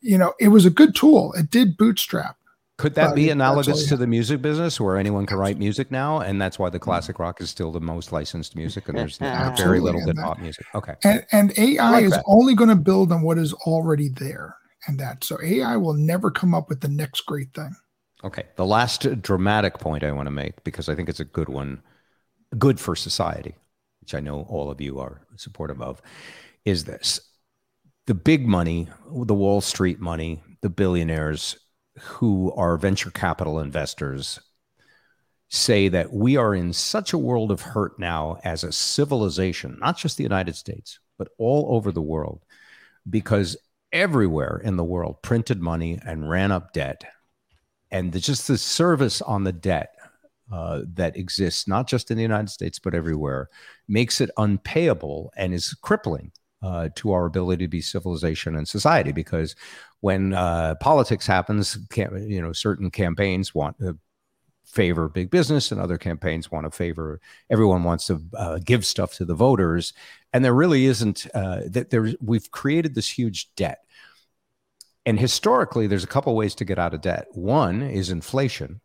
you know, it was a good tool. It did bootstrap. Could that be analogous to the music business where anyone can write music now? And that's why the classic rock is still the most licensed music and there's [laughs] very little good pop music. Okay. And and AI like is that. only going to build on what is already there, and that so AI will never come up with the next great thing. Okay. The last dramatic point I want to make, because I think it's a good one, good for society, which I know all of you are supportive of, is this the big money, the Wall Street money, the billionaires who are venture capital investors say that we are in such a world of hurt now as a civilization, not just the United States, but all over the world, because everywhere in the world printed money and ran up debt. And the, just the service on the debt uh, that exists, not just in the United States, but everywhere, makes it unpayable and is crippling uh, to our ability to be civilization and society. Because when uh, politics happens, you know, certain campaigns want to favor big business, and other campaigns want to favor. Everyone wants to uh, give stuff to the voters, and there really isn't. Uh, that there, we've created this huge debt. And historically, there's a couple ways to get out of debt. One is inflation.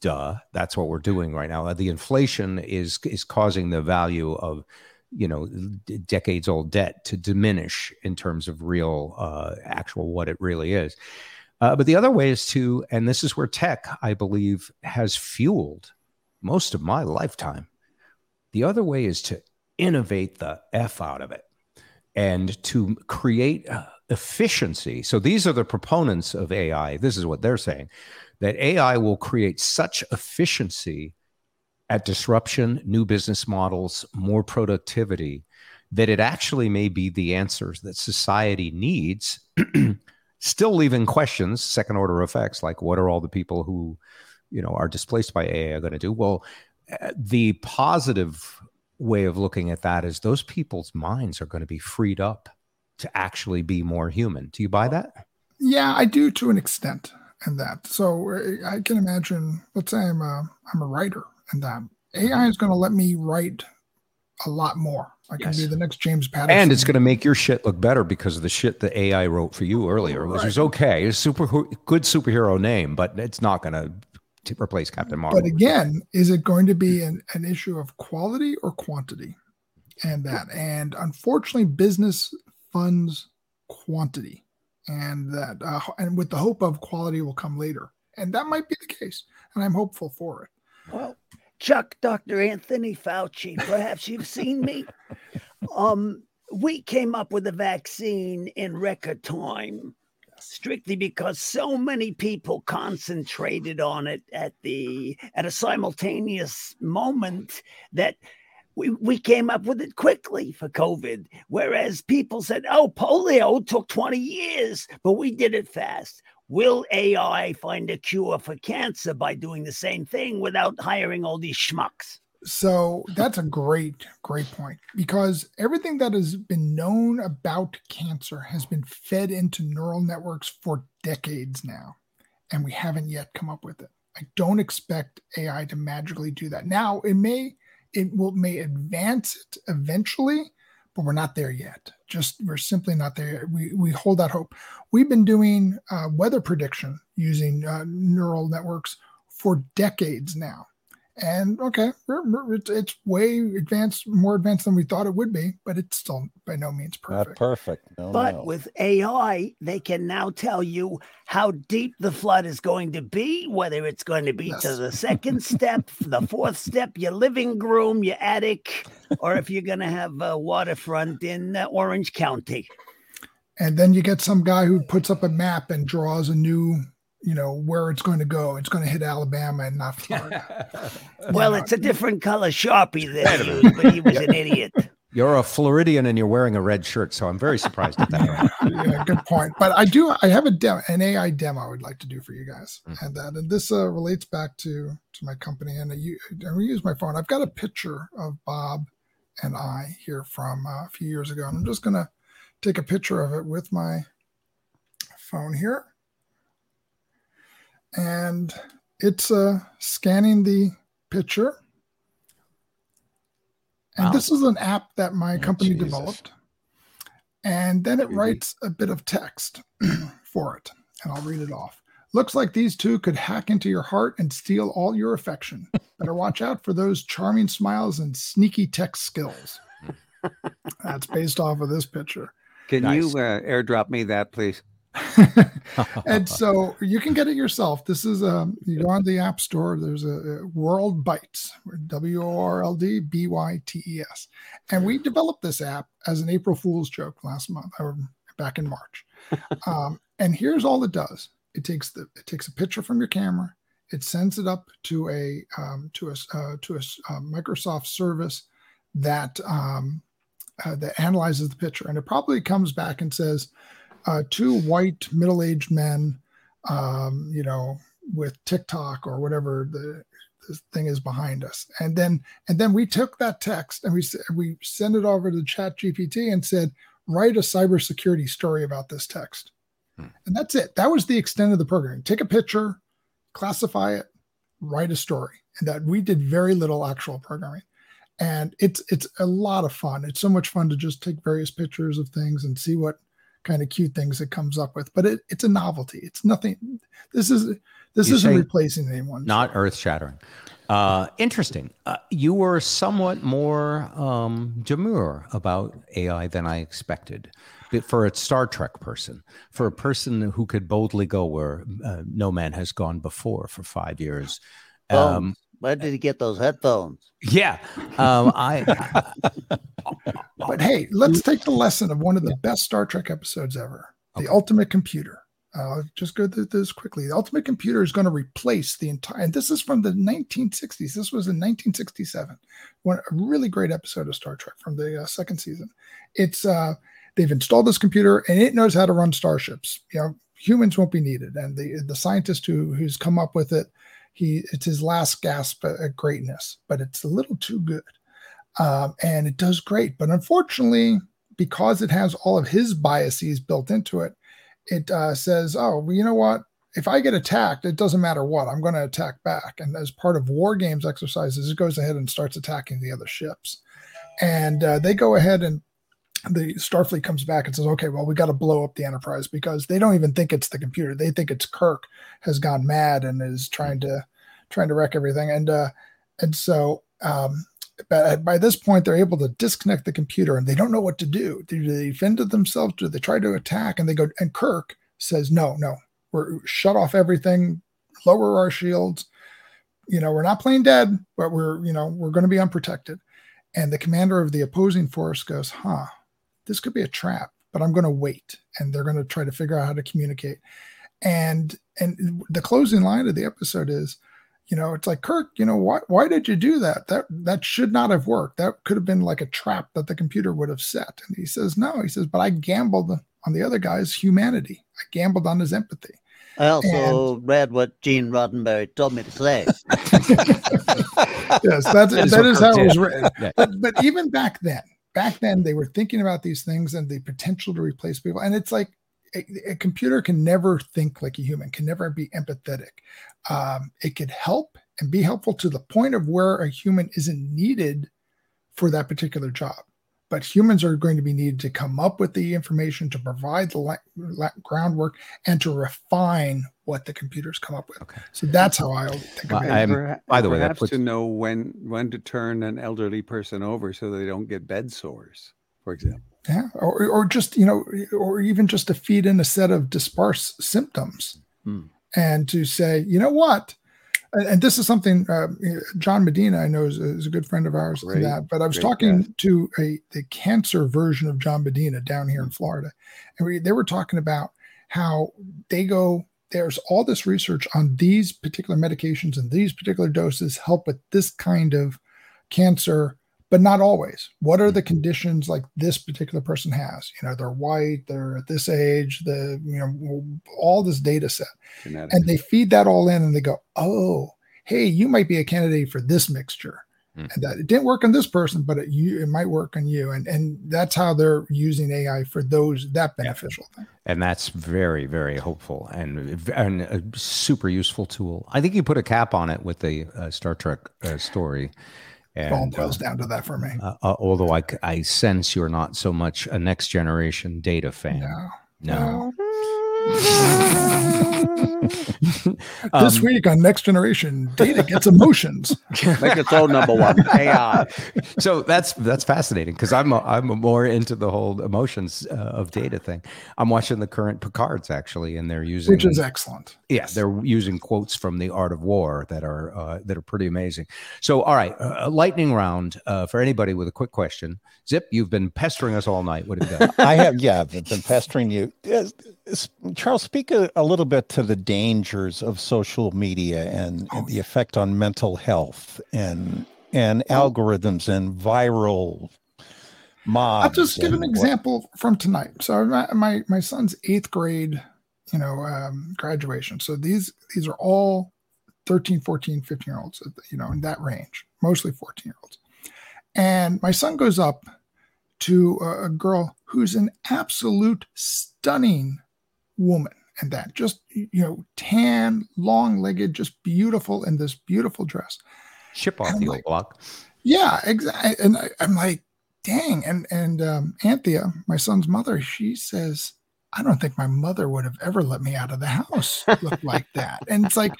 Duh, that's what we're doing right now. The inflation is is causing the value of you know decades old debt to diminish in terms of real uh, actual what it really is. Uh, but the other way is to, and this is where tech, I believe, has fueled most of my lifetime. The other way is to innovate the f out of it and to create uh, efficiency. So these are the proponents of AI. This is what they're saying that AI will create such efficiency at disruption, new business models, more productivity, that it actually may be the answers that society needs, [clears throat] still leaving questions, second order effects, like what are all the people who, you know, are displaced by AI going to do? Well, uh, the positive way of looking at that is those people's minds are going to be freed up to actually be more human. Do you buy that? Yeah, I do to an extent, and that. So uh, I can imagine. Let's say I'm a I'm a writer, and that AI is going to let me write a lot more. I can be the next James Patterson. And it's going to make your shit look better because of the shit that AI wrote for you earlier, which is okay. It's super good superhero name, but it's not going to replace Captain Marvel. But again, is it going to be an, an issue of quality or quantity? And that, and unfortunately, business funds quantity, and that, uh, and with the hope of quality will come later, and that might be the case, and I'm hopeful for it. Well, Chuck, Dr. Anthony Fauci, perhaps you've seen me. [laughs] Um, we came up with a vaccine in record time strictly because so many people concentrated on it at the at a simultaneous moment that we, we came up with it quickly for COVID. Whereas people said, oh, polio took 20 years, but we did it fast. Will AI find a cure for cancer by doing the same thing without hiring all these schmucks? So that's a great, great point because everything that has been known about cancer has been fed into neural networks for decades now, and we haven't yet come up with it. I don't expect AI to magically do that. Now, it may, it will may advance it eventually, but we're not there yet. Just we're simply not there. We we hold that hope. We've been doing uh, weather prediction using uh, neural networks for decades now and okay, we're, we're, it's, it's way advanced, more advanced than we thought it would be, but it's still by no means perfect. Not perfect. No, But no. with AI, they can now tell you how deep the flood is going to be, whether it's going to be to the second [laughs] step, the fourth step, your living room, your attic, or if you're going to have a waterfront in uh, Orange County. And then you get some guy who puts up a map and draws a new, you know, where it's going to go. It's going to hit Alabama and not Florida. [laughs] Well, it's a different color Sharpie that he but he was an idiot. [laughs] You're a Floridian and you're wearing a red shirt, so I'm very surprised at that. [laughs] yeah, good point. But I do, I have a demo, an AI demo I would like to do for you guys, and that, and this uh, relates back to to my company, and I, u- and we use my phone. I've got a picture of Bob and I here from uh, a few years ago, and I'm just gonna take a picture of it with my phone here, and it's uh, scanning the picture. And Wow. this is an app that my company Jesus. developed. And then it writes a bit of text [clears throat] for it. And I'll read it off. Looks like these two could hack into your heart and steal all your affection. [laughs] Better watch out for those charming smiles and sneaky text skills. [laughs] That's based off of this picture. Can Nice. you uh, airdrop me that, please? [laughs] and so you can get it yourself. This is um you go on the app store. There's a, a World Bytes, W O R L D B Y T E S, and we developed this app as an April Fool's joke last month or back in March. [laughs] Um, and here's all it does: it takes the it takes a picture from your camera, it sends it up to a um, to a uh, to a uh, Microsoft service that um, uh, that analyzes the picture, and it probably comes back and says uh, two white middle-aged men, um, you know, with TikTok or whatever the this thing is behind us, and then and then we took that text and we we sent it over to Chat GPT and said, write a cybersecurity story about this text, and that's it. That was the extent of the programming. Take a picture, classify it, write a story, and that we did very little actual programming and it's it's a lot of fun. It's so much fun to just take various pictures of things and see what kind of cute things it comes up with. But it, it's a novelty. It's nothing. This is this You isn't replacing anyone. Not earth shattering. Uh, interesting. Uh, you were somewhat more um, demure about AI than I expected. But For a Star Trek person, for a person who could boldly go where uh, no man has gone before for five years. Um, Bones, where did he get those headphones? yeah, um, I [laughs] But hey, let's take the lesson of one of the best Star Trek episodes ever, the Ultimate Computer. Uh, just go through this quickly. The Ultimate Computer is going to replace the entire, and this is from the 1960s. This was in 1967. One a really great episode of Star Trek from the uh, second season. It's uh, they've installed this computer and it knows how to run starships. You know, humans won't be needed, and the the scientist who who's come up with it, he it's his last gasp at, at greatness, but it's a little too good um, and it does great. But unfortunately, because it has all of his biases built into it, it uh, says, "Oh, well, you know what? If I get attacked, it doesn't matter what. I'm going to attack back." And as part of war games exercises, it goes ahead and starts attacking the other ships, and uh, they go ahead and the Starfleet comes back and says, "Okay, well, we got to blow up the Enterprise because they don't even think it's the computer. They think it's Kirk has gone mad and is trying to trying to wreck everything." And uh, and so um, but by this point, they're able to disconnect the computer and they don't know what to do. Do they defend themselves? Do they try to attack? And they go. And Kirk says, "No, no, we're shut off everything, lower our shields. You know, we're not playing dead, but we're you know we're going to be unprotected." And the commander of the opposing force goes, "Huh." This could be a trap, but I'm going to wait. And they're going to try to figure out how to communicate. And and the closing line of the episode is, you know, it's like Kirk, you know, why why did you do that? That that should not have worked. That could have been like a trap that the computer would have set. And he says, no. He says, but I gambled on the other guy's humanity. I gambled on his empathy. I also read what Gene Roddenberry told me to say. [laughs] [laughs] yes, that's That is that what is how it was written. did. But but even back then, back then they were thinking about these things and the potential to replace people. And it's like a, a computer can never think like a human, can never be empathetic. Um, it could help and be helpful to the point of where a human isn't needed for that particular job. But humans are going to be needed to come up with the information, to provide the la- la- groundwork, and to refine what the computers come up with. So that's how I think of it. By the way, that perhaps puts- to know when when to turn an elderly person over so they don't get bed sores, for example. Yeah, or or just you know, or even just to feed in a set of disparse symptoms, Hmm. and to say, you know what, and, and this is something uh, John Medina I know is, is a good friend of ours. Great, that, but I was talking to a the cancer version of John Medina down here in Florida, and we, they were talking about how they go. There's all this research on these particular medications and these particular doses help with this kind of cancer but not always. What are the conditions like this particular person has? You know, they're white, they're at this age, the you know, all this data set, Genetics. and they feed that all in, and they go, "Oh, hey, you might be a candidate for this mixture." And that it didn't work on this person, but it you it might work on you, and and that's how they're using AI for those that beneficial thing. and that's very very hopeful and, and a super useful tool i think you put a cap on it with the uh, star trek uh, story It all and uh, boils down to that for me. uh, uh, although I, I sense you're not so much a next generation data fan. No, this Um, week on Next Generation, data gets emotions. [laughs] Make its own number one AI. so that's that's fascinating because I'm a, I'm a more into the whole emotions uh, of data thing. I'm watching the current Picards actually, and they're using Which is excellent. Yeah, they're using quotes from the Art of War that are uh, that are pretty amazing. So, all right, uh, lightning round uh, for anybody with a quick question. Zip, you've been pestering us all night. What have you done? [laughs] I have, yeah, I've been pestering you. Yes, s- Charles, speak a, a little bit to the dangers of social media and, and the effect on mental health and and algorithms and viral mobs. I'll just give an what- example from tonight. So my my, my son's eighth grade, you know, um, graduation. So these these are all 13, 14, 15 year olds, you know, in that range, mostly 14 year olds. And my son goes up to a girl who's an absolute stunning woman and that just you know tan long legged just beautiful in this beautiful dress Ship off the old block. yeah, exactly. And I, I'm like, dang. And and um, Anthea, my son's mother, she says, I don't think my mother would have ever let me out of the house look [laughs] like that. And it's like,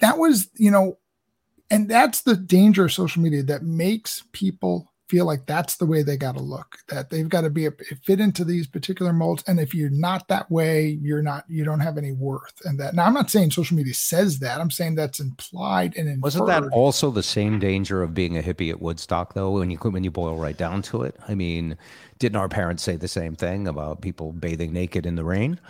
that was, you know, and that's the danger of social media that makes people feel like that's the way they got to look that they've got to be a, fit into these particular molds and if you're not that way you're not you don't have any worth and that now i'm not saying social media says that i'm saying that's implied and inferred. Wasn't that also the same danger of being a hippie at Woodstock, though? When you when you boil right down to it, I mean, didn't our parents say the same thing about people bathing naked in the rain?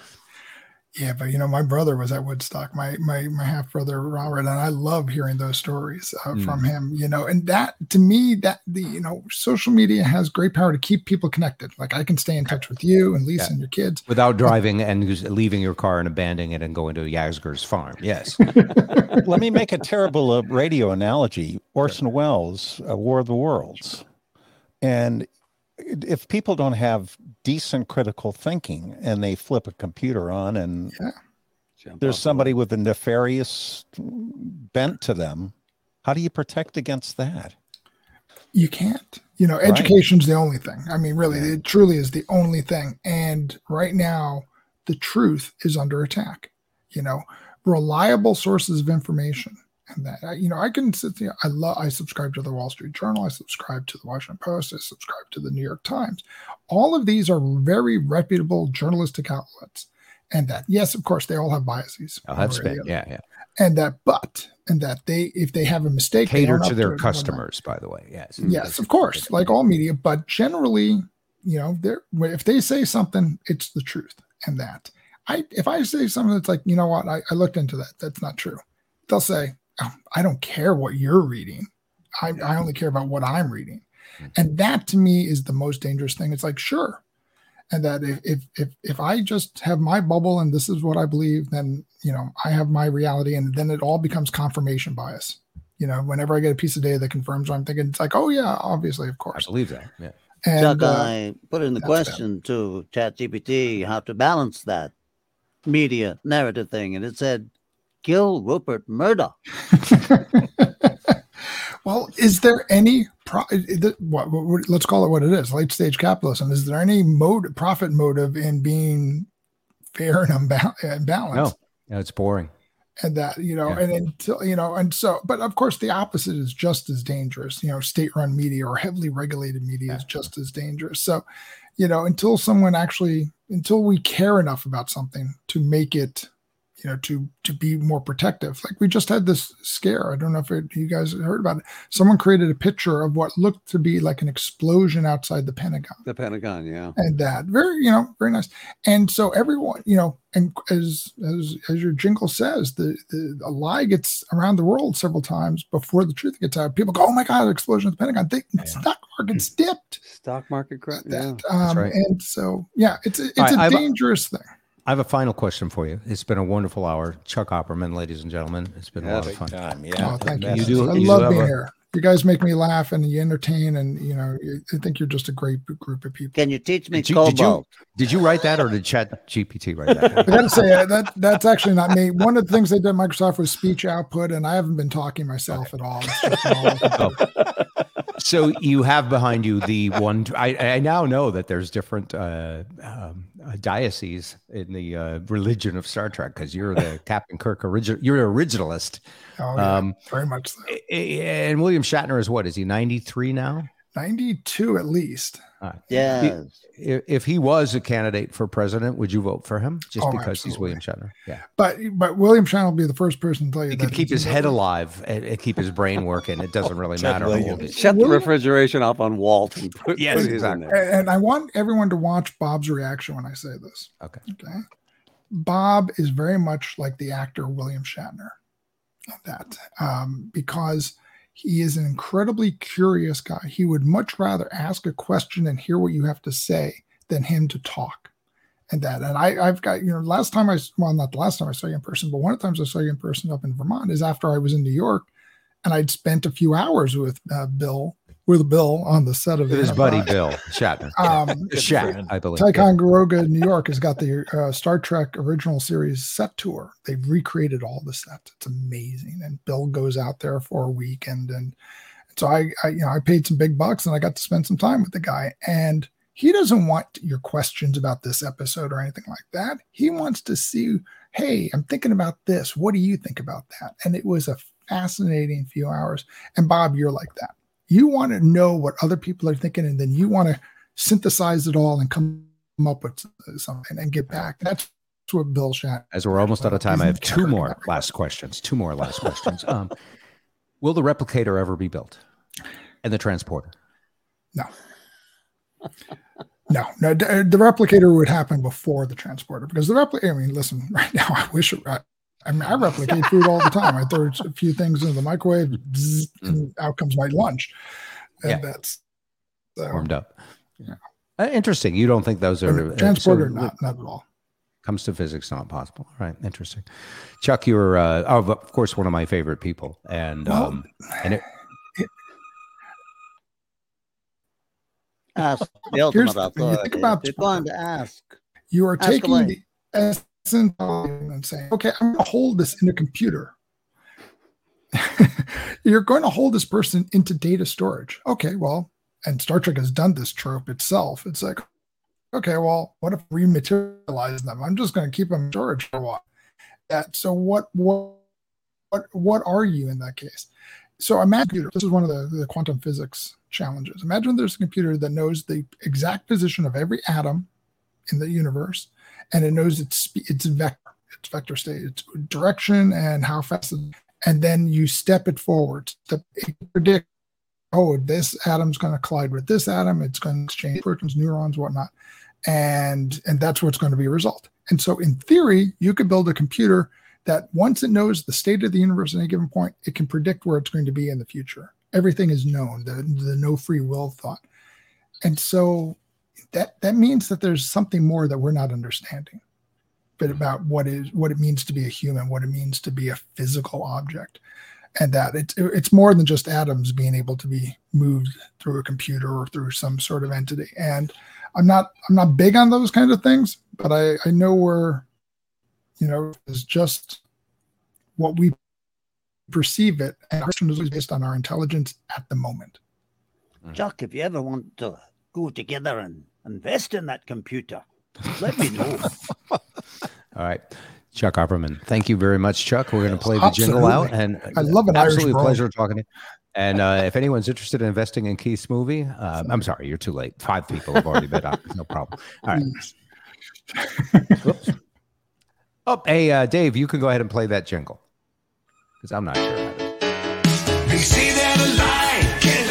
Yeah, but you know, my brother was at Woodstock, my my my half brother Robert, and I love hearing those stories uh, from Mm. him. You know, and that to me, that the you know, social media has great power to keep people connected. Like I can stay in touch with you and Lisa Yeah. and your kids. Without driving and leaving your car and abandoning it and going to Yasgur's farm. Yes. [laughs] Let me make a terrible uh, radio analogy. Orson Welles, uh, War of the Worlds. And if people don't have decent critical thinking and they flip a computer on and there's somebody with a nefarious bent to them, how do you protect against that? You can't. You know, Right. education's the only thing. I mean, really, it truly is the only thing. And right now, the truth is under attack. You know, reliable sources of information. And that, I- you know, I can sit there. I love, I subscribe to the Wall Street Journal. I subscribe to the Washington Post. I subscribe to the New York Times. All of these are very reputable journalistic outlets. And that, yes, of course, they all have biases. I'll have one way or the spin. Yeah, yeah. And that, but, and that they, if they have a mistake, Cater to their whatnot. customers, by the way. Yes. Yes, of course, like all media, but generally, you know, they're if they say something, it's the truth. And that I if I say something that's like, you know what, I, I looked into that, that's not true. They'll say, I don't care what you're reading. I, I only care about what I'm reading. And that to me is the most dangerous thing. It's like, sure, and that if if if, if I just have my bubble and this is what I believe, then you know I have my reality, and then it all becomes confirmation bias. You know, whenever I get a piece of data that confirms what I'm thinking, it's like, oh yeah, obviously, of course. I course. believe that. Yeah. And, Chuck, uh, I put in the that's bad. question to ChatGPT how to balance that media narrative thing, and it said, "Kill Rupert Murdoch." [laughs] Well, is there any pro- the- what, what, what- let's call it what it is, late stage capitalism? Is there any mode profit motive in being fair and unba- and balanced? No, no, it's boring. and that you know Yeah. and until you know and so but of course the opposite is just as dangerous you know state run media or heavily regulated media is just as dangerous so you know until someone actually until we care enough about something to make it you know to to be more protective. Like we just had this scare. I don't know if it, you guys heard about it. Someone created a picture of what looked to be like an explosion outside the pentagon. The Pentagon, yeah. and that very you know very nice. And so everyone you know and as as as your jingle says the the a lie gets around the world several times before the truth gets out. People go oh my god explosion at the pentagon. They, stock market's dipped. Stock market crash. Yeah. um right. and so yeah it's a, it's All right, a I've- dangerous thing I have a final question for you. It's been a wonderful hour, Chuck Opperman, ladies and gentlemen. It's been a lot of fun. time. Yeah. oh thank you, You do- i you love being a- here you guys make me laugh and you entertain and you know i think you're just a great group of people Can you teach me Did you, did you did you write that or did Chat GPT write that? [laughs] I gotta say uh, that that's actually not me. One of the things they did at Microsoft was speech output, and I haven't been talking myself at all. It's just all- so you have behind you the one. I, I now know that there's different uh, um, uh, dioceses in the uh, religion of Star Trek because you're the [laughs] Captain Kirk original. You're an originalist, oh, yeah, Um, very much so. and William Shatner is what? Is he 93 now? 92 at least. All right. Yes. If, if he was a candidate for president, would you vote for him just Oh, because he's. William Shatner? Yeah. But but William Shatner will be the first person to tell you He that can keep his a- head alive and, and keep his brain working. It doesn't really [laughs] matter. how old Williams. he is. Shut the William- refrigeration off on Walt and put, Yes, put exactly. And, and I want everyone to watch Bob's reaction when I say this. Okay. Okay. Bob is very much like the actor William Shatner. That um, because he is an incredibly curious guy. He would much rather ask a question and hear what you have to say than him to talk. And that, and I, I've got, you know, last time I, well, not the last time I saw you in person, but one of the times I saw you in person up in Vermont is after I was in New York and I'd spent a few hours with uh, Bill, with Bill on the set of With his buddy Bill Shatner. Um, Shat, I believe. Ticonderoga, New York, has got the uh, Star Trek original series set tour. They've recreated all the sets. It's amazing. And Bill goes out there for a weekend, and so I, I, you know, I paid some big bucks, and I got to spend some time with the guy. And he doesn't want your questions about this episode or anything like that. He wants to see, hey, I'm thinking about this. What do you think about that? And it was a fascinating few hours. And Bob, you're like that. You want to know what other people are thinking, and then you want to synthesize it all and come up with something and get back. That's what Bill Shat. As we're almost out of time, I have two more last questions. Two more last questions. Um, will the replicator ever be built? And the transporter? No. No, no, the replicator would happen before the transporter because the replicator. I mean, listen, right now, I wish. It, I, I mean, I replicate food all the time. I throw a few things into the microwave, bzzz, and out comes my lunch, and Yeah. that's so, Warmed up. Yeah. Uh, interesting. You don't think those are uh, transporter. so- not, not at all. comes to physics not possible All right interesting chuck you're uh, oh, of course one of my favorite people and Well, um and it, Ask the Here's ultimate the thing, you think about- If you're going to ask. You are Ask taking away. the essence of it and um, saying, okay, I'm going to hold this in a computer. [laughs] You're going to hold this person into data storage. Okay, well, and Star Trek has done this trope itself. It's like, okay, well, what if we materialize them? I'm just going to keep them in storage for a while. That so what what what what are you in that case? So imagine this is one of the, the quantum physics challenges. Imagine there's a computer that knows the exact position of every atom in the universe, and it knows its its vector, its vector state, its direction, and how fast. It, and then you step it forward. Step it predict. Oh, this atom's going to collide with this atom. It's going to exchange protons, neurons, whatnot, and and that's what's going to be a result. And so, in theory, you could build a computer that once it knows the state of the universe at any given point, it can predict where it's going to be in the future. Everything is known. The the no free will thought. And so that that means that there's something more that we're not understanding but about what is what it means to be a human what it means to be a physical object. And that it's it's more than just atoms being able to be moved through a computer or through some sort of entity. And i'm not i'm not big on those kind of things but i i know we're you know is just what we perceive it. And our question is based on our intelligence at the moment. Chuck, if you ever want to go together and invest in that computer, let me know. [laughs] All right. Chuck Opperman. Thank you very much, Chuck. We're going to play the jingle out. And I love an Irish absolutely a pleasure talking to you. And uh, if anyone's interested in investing in Keith's movie, uh, I'm sorry, you're too late. Five people have already bid on it. No problem. All right. Whoops. [laughs] Oh, hey, uh, Dave, you can go ahead and play that jingle because I'm not sure. about it.